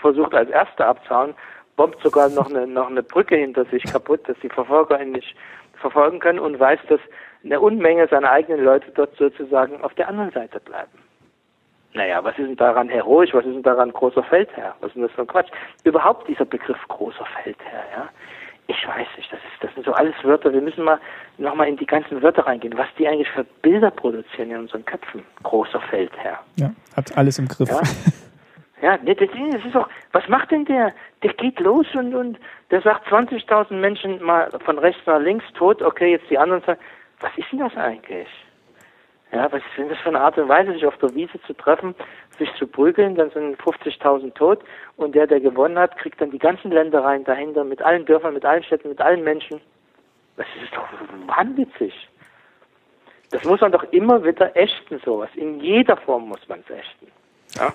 versucht als erster abzuhauen, bombt sogar noch eine, noch eine Brücke hinter sich kaputt, dass die Verfolger ihn nicht verfolgen können und weiß, dass eine Unmenge seiner eigenen Leute dort sozusagen auf der anderen Seite bleiben. Naja, was ist denn daran heroisch? Was ist denn daran großer Feldherr? Was ist denn das für ein Quatsch? Überhaupt dieser Begriff großer Feldherr, ja? Ich weiß nicht, das, ist, das sind so alles Wörter. Wir müssen mal nochmal in die ganzen Wörter reingehen, was die eigentlich für Bilder produzieren in unseren Köpfen. Großer Feldherr. Ja, hat alles im Griff. Ja, ja das, ist auch, was macht denn der? Der geht los und, und der sagt 20.000 Menschen mal von rechts nach links tot, okay, jetzt die anderen sagen, was ist denn das eigentlich? Ja, was ist denn das für eine Art und Weise, sich auf der Wiese zu treffen, sich zu prügeln, dann sind 50.000 tot und der, der gewonnen hat, kriegt dann die ganzen Ländereien dahinter mit allen Dörfern, mit allen Städten, mit allen Menschen. Das ist doch wahnwitzig. Das muss man doch immer wieder ächten, sowas. In jeder Form muss man es ächten. Ja?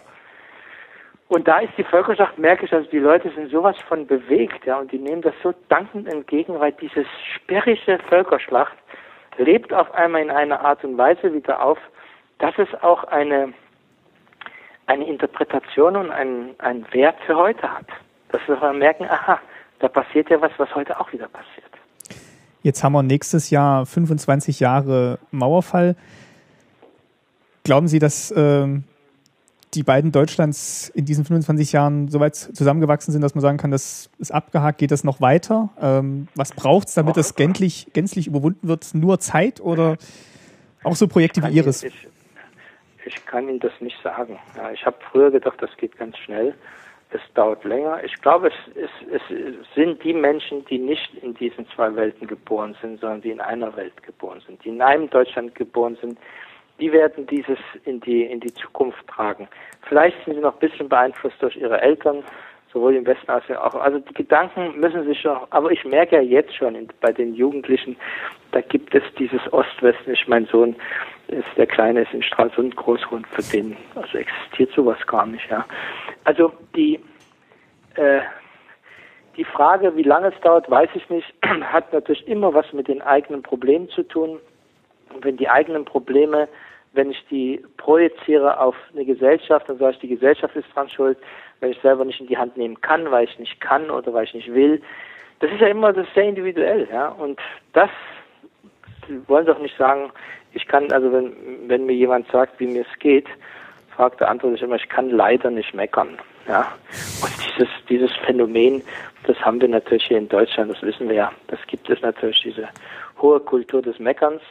Und da ist die Völkerschaft, merke ich, also die Leute sind sowas von bewegt, ja, und die nehmen das so dankend entgegen, weil diese sperrige Völkerschlacht lebt auf einmal in einer Art und Weise wieder auf, dass es auch eine, eine Interpretation und einen, einen Wert für heute hat. Dass wir merken, aha, da passiert ja was, was heute auch wieder passiert. Jetzt haben wir nächstes Jahr 25 Jahre Mauerfall. Glauben Sie, dass ähm, die beiden Deutschlands in diesen 25 Jahren so weit zusammengewachsen sind, dass man sagen kann, das ist abgehakt, geht das noch weiter? Ähm, was braucht es, damit das gänzlich, gänzlich überwunden wird? Nur Zeit oder auch so Projekte wie Ihres? Ich, ich, kann Ihnen das nicht sagen. Ja, ich habe früher gedacht, das geht ganz schnell. Es dauert länger. Ich glaube, es, es, es sind die Menschen, die nicht in diesen zwei Welten geboren sind, sondern die in einer Welt geboren sind, die in einem Deutschland geboren sind, die werden dieses in die, in die Zukunft tragen. Vielleicht sind sie noch ein bisschen beeinflusst durch ihre Eltern, sowohl im Westen als auch. Also die Gedanken müssen sich schon, aber ich merke ja jetzt schon in, bei den Jugendlichen, da gibt es dieses Ost-Westen. Ich, mein Sohn ist, der Kleine ist in Stralsund groß und für den, also existiert sowas gar nicht, ja. Also die, äh, die Frage, wie lange es dauert, weiß ich nicht, hat natürlich immer was mit den eigenen Problemen zu tun. Und wenn die eigenen Probleme, wenn ich die projiziere auf eine Gesellschaft, dann sage ich, die Gesellschaft ist dran schuld, wenn ich selber nicht in die Hand nehmen kann, weil ich nicht kann oder weil ich nicht will. Das ist ja immer das sehr individuell, ja. Und das wollen doch nicht sagen, ich kann, also wenn, wenn mir jemand sagt, wie mir es geht, fragt der andere sich immer, ich kann leider nicht meckern. Ja. Und dieses, dieses Phänomen, das haben wir natürlich hier in Deutschland, das wissen wir ja. Das gibt es natürlich, diese hohe Kultur des Meckerns.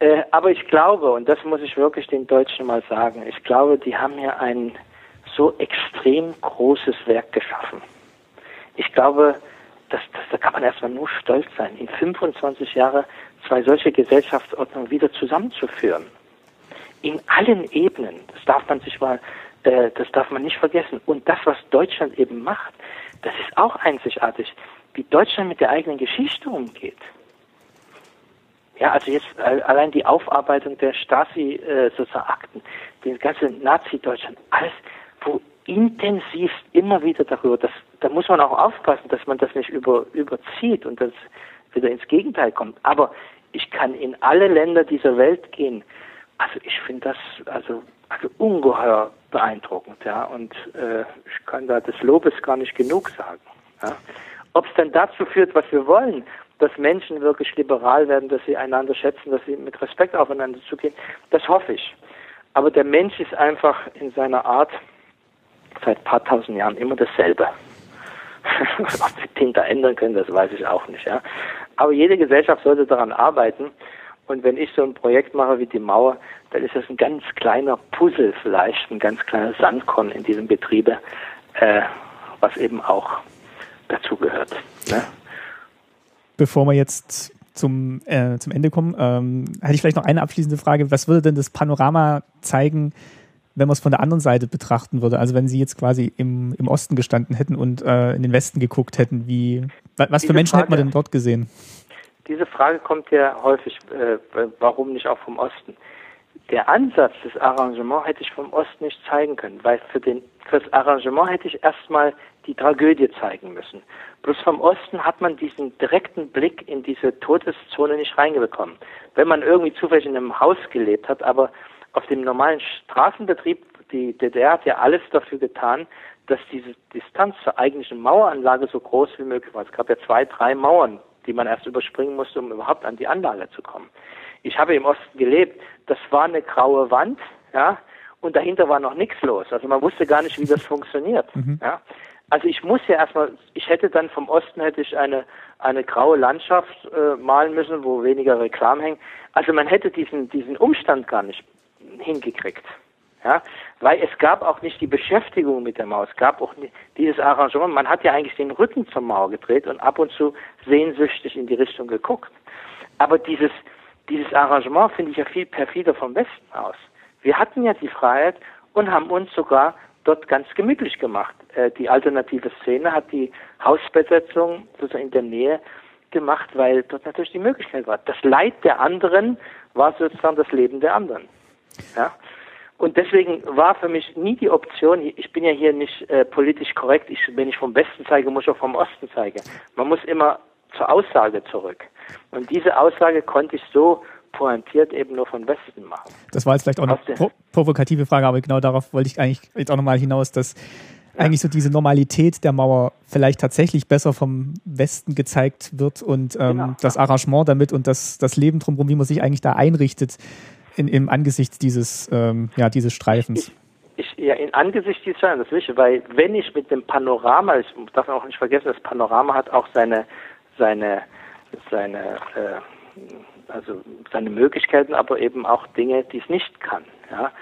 Äh, aber ich glaube, und das muss ich wirklich den Deutschen mal sagen, ich glaube, die haben hier ein so extrem großes Werk geschaffen. Ich glaube, das, das, da kann man erstmal nur stolz sein, in 25 Jahren zwei solche Gesellschaftsordnungen wieder zusammenzuführen. In allen Ebenen. Das darf man sich mal, äh, das darf man nicht vergessen. Und das, was Deutschland eben macht, das ist auch einzigartig. Wie Deutschland mit der eigenen Geschichte umgeht. Ja, also jetzt allein die Aufarbeitung der Stasi äh, sozusagen Akten, den ganzen Nazi-Deutschland, alles, wo intensiv immer wieder darüber, das, da muss man auch aufpassen, dass man das nicht über, überzieht und das wieder ins Gegenteil kommt. Aber ich kann in alle Länder dieser Welt gehen. Also ich finde das also, also ungeheuer beeindruckend, ja. Und äh, ich kann da des Lobes gar nicht genug sagen. Ja. Ob es dann dazu führt, was wir wollen, dass Menschen wirklich liberal werden, dass sie einander schätzen, dass sie mit Respekt aufeinander zugehen, das hoffe ich. Aber der Mensch ist einfach in seiner Art seit paar tausend Jahren immer dasselbe. Ob sie den da ändern können, das weiß ich auch nicht. Ja. Aber jede Gesellschaft sollte daran arbeiten. Und wenn ich so ein Projekt mache wie die Mauer, dann ist das ein ganz kleiner Puzzle vielleicht, ein ganz kleiner Sandkorn in diesem Betriebe, äh, was eben auch dazugehört. Ne? Bevor wir jetzt zum, äh, zum Ende kommen, ähm, hätte ich vielleicht noch eine abschließende Frage. Was würde denn das Panorama zeigen, wenn man es von der anderen Seite betrachten würde? Also wenn Sie jetzt quasi im, im Osten gestanden hätten und äh, in den Westen geguckt hätten, wie was diese für Menschen Frage, hätte man denn dort gesehen? Diese Frage kommt ja häufig, äh, warum nicht auch vom Osten? Der Ansatz des Arrangements hätte ich vom Osten nicht zeigen können, weil für, den, für das Arrangement hätte ich erstmal die Tragödie zeigen müssen. Bloß vom Osten hat man diesen direkten Blick in diese Todeszone nicht reingebekommen. Wenn man irgendwie zufällig in einem Haus gelebt hat, aber auf dem normalen Straßenbetrieb, die DDR hat ja alles dafür getan, dass diese Distanz zur eigentlichen Maueranlage so groß wie möglich war. Es gab ja zwei, drei Mauern, die man erst überspringen musste, um überhaupt an die Anlage zu kommen. Ich habe im Osten gelebt. Das war eine graue Wand, ja, und dahinter war noch nichts los. Also man wusste gar nicht, wie das funktioniert. Mhm. Ja. Also ich muss ja erstmal, ich hätte dann vom Osten hätte ich eine eine graue Landschaft äh, malen müssen, wo weniger Reklam hängen. Also man hätte diesen diesen Umstand gar nicht hingekriegt. Ja, weil es gab auch nicht die Beschäftigung mit der Mauer, es gab auch nicht dieses Arrangement. Man hat ja eigentlich den Rücken zur Mauer gedreht und ab und zu sehnsüchtig in die Richtung geguckt. Aber dieses, dieses Arrangement finde ich ja viel perfider vom Westen aus. Wir hatten ja die Freiheit und haben uns sogar dort ganz gemütlich gemacht. Äh, die alternative Szene hat die Hausbesetzung sozusagen in der Nähe gemacht, weil dort natürlich die Möglichkeit war. Das Leid der anderen war sozusagen das Leben der anderen. Ja? Und deswegen war für mich nie die Option, ich bin ja hier nicht äh, politisch korrekt, ich, wenn ich vom Westen zeige, muss ich auch vom Osten zeigen. Man muss immer zur Aussage zurück. Und diese Aussage konnte ich so pointiert eben nur von Westen machen. Das war jetzt vielleicht auch eine pro provokative Frage, aber genau darauf wollte ich eigentlich jetzt auch nochmal hinaus, dass ja. eigentlich so diese Normalität der Mauer vielleicht tatsächlich besser vom Westen gezeigt wird und ähm, genau. das Arrangement damit und das, das Leben drumherum, wie man sich eigentlich da einrichtet, in, im Angesicht dieses, ähm, ja, dieses Streifens? Ich, ich, ja, in Angesicht dieses Streifens, das Wichtige, weil wenn ich mit dem Panorama, ich darf auch nicht vergessen, das Panorama hat auch seine, seine, seine, äh, also seine Möglichkeiten, aber eben auch Dinge, die es nicht kann. Ja.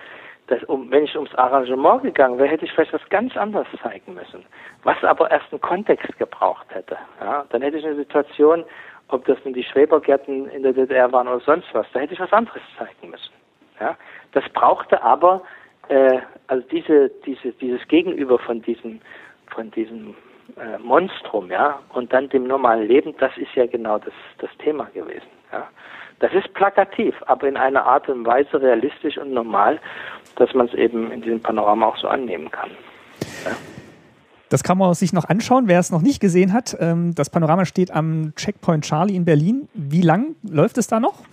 Das, um, wenn ich ums Arrangement gegangen wäre, hätte ich vielleicht was ganz anderes zeigen müssen, was aber erst einen Kontext gebraucht hätte. Ja. Dann hätte ich eine Situation, ob das nun die Schrebergärten in der DDR waren oder sonst was, da hätte ich was anderes zeigen müssen. Ja? Das brauchte aber äh, also diese, diese, dieses Gegenüber von diesem, von diesem äh, Monstrum, ja, und dann dem normalen Leben, das ist ja genau das, das Thema gewesen. Ja. Das ist plakativ, aber in einer Art und Weise realistisch und normal, dass man es eben in diesem Panorama auch so annehmen kann. Ja. Das kann man sich noch anschauen, wer es noch nicht gesehen hat. Ähm, das Panorama steht am Checkpoint Charlie in Berlin. Wie lang läuft es da noch?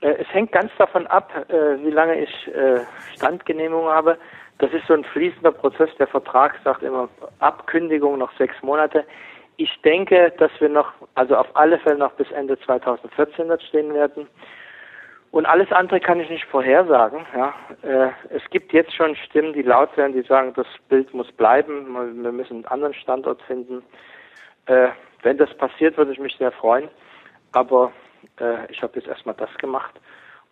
Äh, es hängt ganz davon ab, äh, wie lange ich äh, Standgenehmigung habe. Das ist so ein fließender Prozess. Der Vertrag sagt immer Abkündigung noch sechs Monate. Ich denke, dass wir noch, also auf alle Fälle noch bis Ende 2014 dort stehen werden. Und alles andere kann ich nicht vorhersagen. Ja. Äh, es gibt jetzt schon Stimmen, die laut werden, die sagen, das Bild muss bleiben, wir müssen einen anderen Standort finden. Äh, wenn das passiert, würde ich mich sehr freuen. Aber äh, ich habe jetzt erstmal das gemacht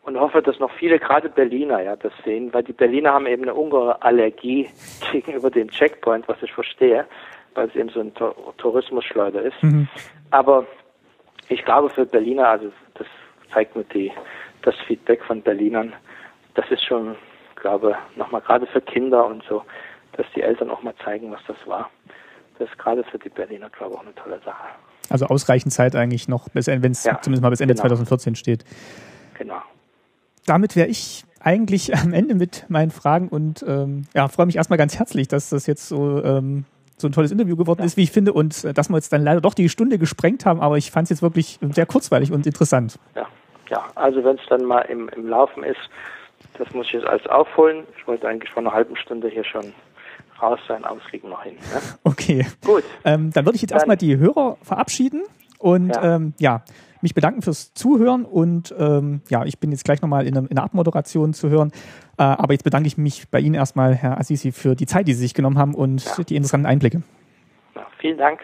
und hoffe, dass noch viele, gerade Berliner, ja, das sehen, weil die Berliner haben eben eine ungeheure Allergie gegenüber dem Checkpoint, was ich verstehe, weil es eben so ein Tourismusschleuder ist. Mhm. Aber ich glaube für Berliner, also das zeigt mir die das Feedback von Berlinern, das ist schon, glaube nochmal gerade für Kinder und so, dass die Eltern auch mal zeigen, was das war. Das ist gerade für die Berliner, glaube ich, auch eine tolle Sache. Also ausreichend Zeit eigentlich noch, wenn es ja, zumindest mal bis Ende genau. 2014 steht. Genau. Damit wäre ich eigentlich am Ende mit meinen Fragen und ähm, ja, freue mich erstmal ganz herzlich, dass das jetzt so, ähm, so ein tolles Interview geworden ja. ist, wie ich finde, und äh, dass wir jetzt dann leider doch die Stunde gesprengt haben, aber ich fand es jetzt wirklich sehr kurzweilig und interessant. Ja ja, also wenn es dann mal im, im Laufen ist, das muss ich jetzt alles aufholen. Ich wollte eigentlich vor einer halben Stunde hier schon raus sein, aber es kriegen wir noch hin. Ne? Okay. Gut. Ähm, dann würde ich jetzt erstmal die Hörer verabschieden und ja. Ähm, ja. Mich bedanken fürs Zuhören und ähm, ja, ich bin jetzt gleich nochmal in, in einer Abmoderation zu hören. Äh, aber jetzt bedanke ich mich bei Ihnen erstmal, Herr Assisi, für die Zeit, die Sie sich genommen haben und ja. die interessanten Einblicke. Ja, vielen Dank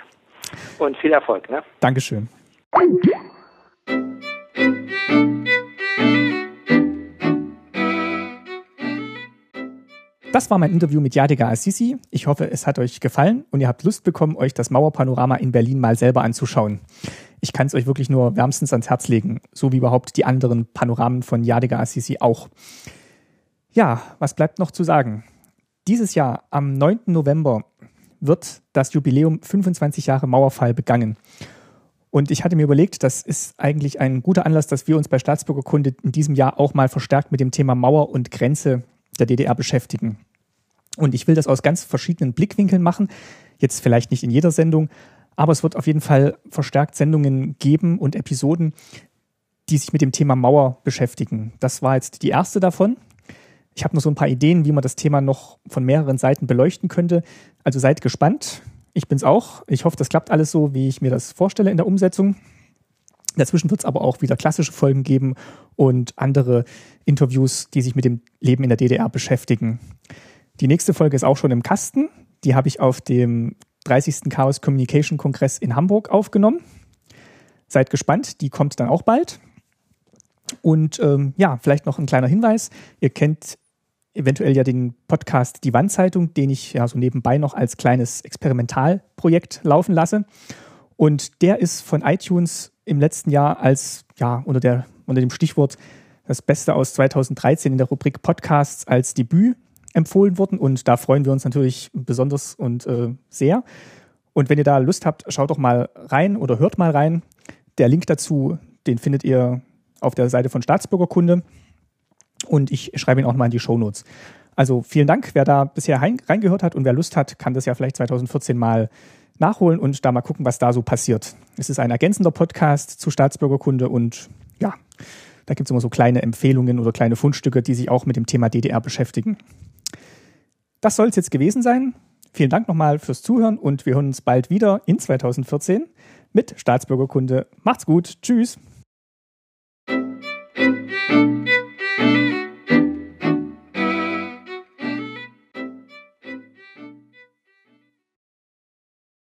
und viel Erfolg. Ne? Dankeschön. Das war mein Interview mit Yadiga Assisi. Ich hoffe, es hat euch gefallen und ihr habt Lust bekommen, euch das Mauerpanorama in Berlin mal selber anzuschauen. Ich kann es euch wirklich nur wärmstens ans Herz legen, so wie überhaupt die anderen Panoramen von Yadiga Assisi auch. Ja, was bleibt noch zu sagen? Dieses Jahr, am 9. November, wird das Jubiläum 25 Jahre Mauerfall begangen. Und ich hatte mir überlegt, das ist eigentlich ein guter Anlass, dass wir uns bei Staatsbürgerkunde in diesem Jahr auch mal verstärkt mit dem Thema Mauer und Grenze der DDR beschäftigen. Und ich will das aus ganz verschiedenen Blickwinkeln machen. Jetzt vielleicht nicht in jeder Sendung, aber es wird auf jeden Fall verstärkt Sendungen geben und Episoden, die sich mit dem Thema Mauer beschäftigen. Das war jetzt die erste davon. Ich habe noch so ein paar Ideen, wie man das Thema noch von mehreren Seiten beleuchten könnte. Also seid gespannt. Ich bin's auch. Ich hoffe, das klappt alles so, wie ich mir das vorstelle in der Umsetzung. Dazwischen wird es aber auch wieder klassische Folgen geben und andere Interviews, die sich mit dem Leben in der DDR beschäftigen. Die nächste Folge ist auch schon im Kasten. Die habe ich auf dem 30. Chaos Communication Kongress in Hamburg aufgenommen. Seid gespannt, die kommt dann auch bald. Und ähm, ja, vielleicht noch ein kleiner Hinweis. Ihr kennt eventuell ja den Podcast Die Wandzeitung, den ich ja so nebenbei noch als kleines Experimentalprojekt laufen lasse. Und der ist von iTunes im letzten Jahr als, ja, unter, der, unter dem Stichwort das Beste aus 2013 in der Rubrik Podcasts als Debüt empfohlen worden und da freuen wir uns natürlich besonders und äh, sehr. Und wenn ihr da Lust habt, schaut doch mal rein oder hört mal rein. Der Link dazu, den findet ihr auf der Seite von Staatsbürgerkunde und ich schreibe ihn auch mal in die Show Notes. Also vielen Dank, wer da bisher reingehört hat und wer Lust hat, kann das ja vielleicht 2014 mal nachholen und da mal gucken, was da so passiert. Es ist ein ergänzender Podcast zu Staatsbürgerkunde und ja, da gibt es immer so kleine Empfehlungen oder kleine Fundstücke, die sich auch mit dem Thema DDR beschäftigen das soll es jetzt gewesen sein. Vielen Dank nochmal fürs Zuhören und wir hören uns bald wieder in 2014 mit Staatsbürgerkunde. Macht's gut. Tschüss.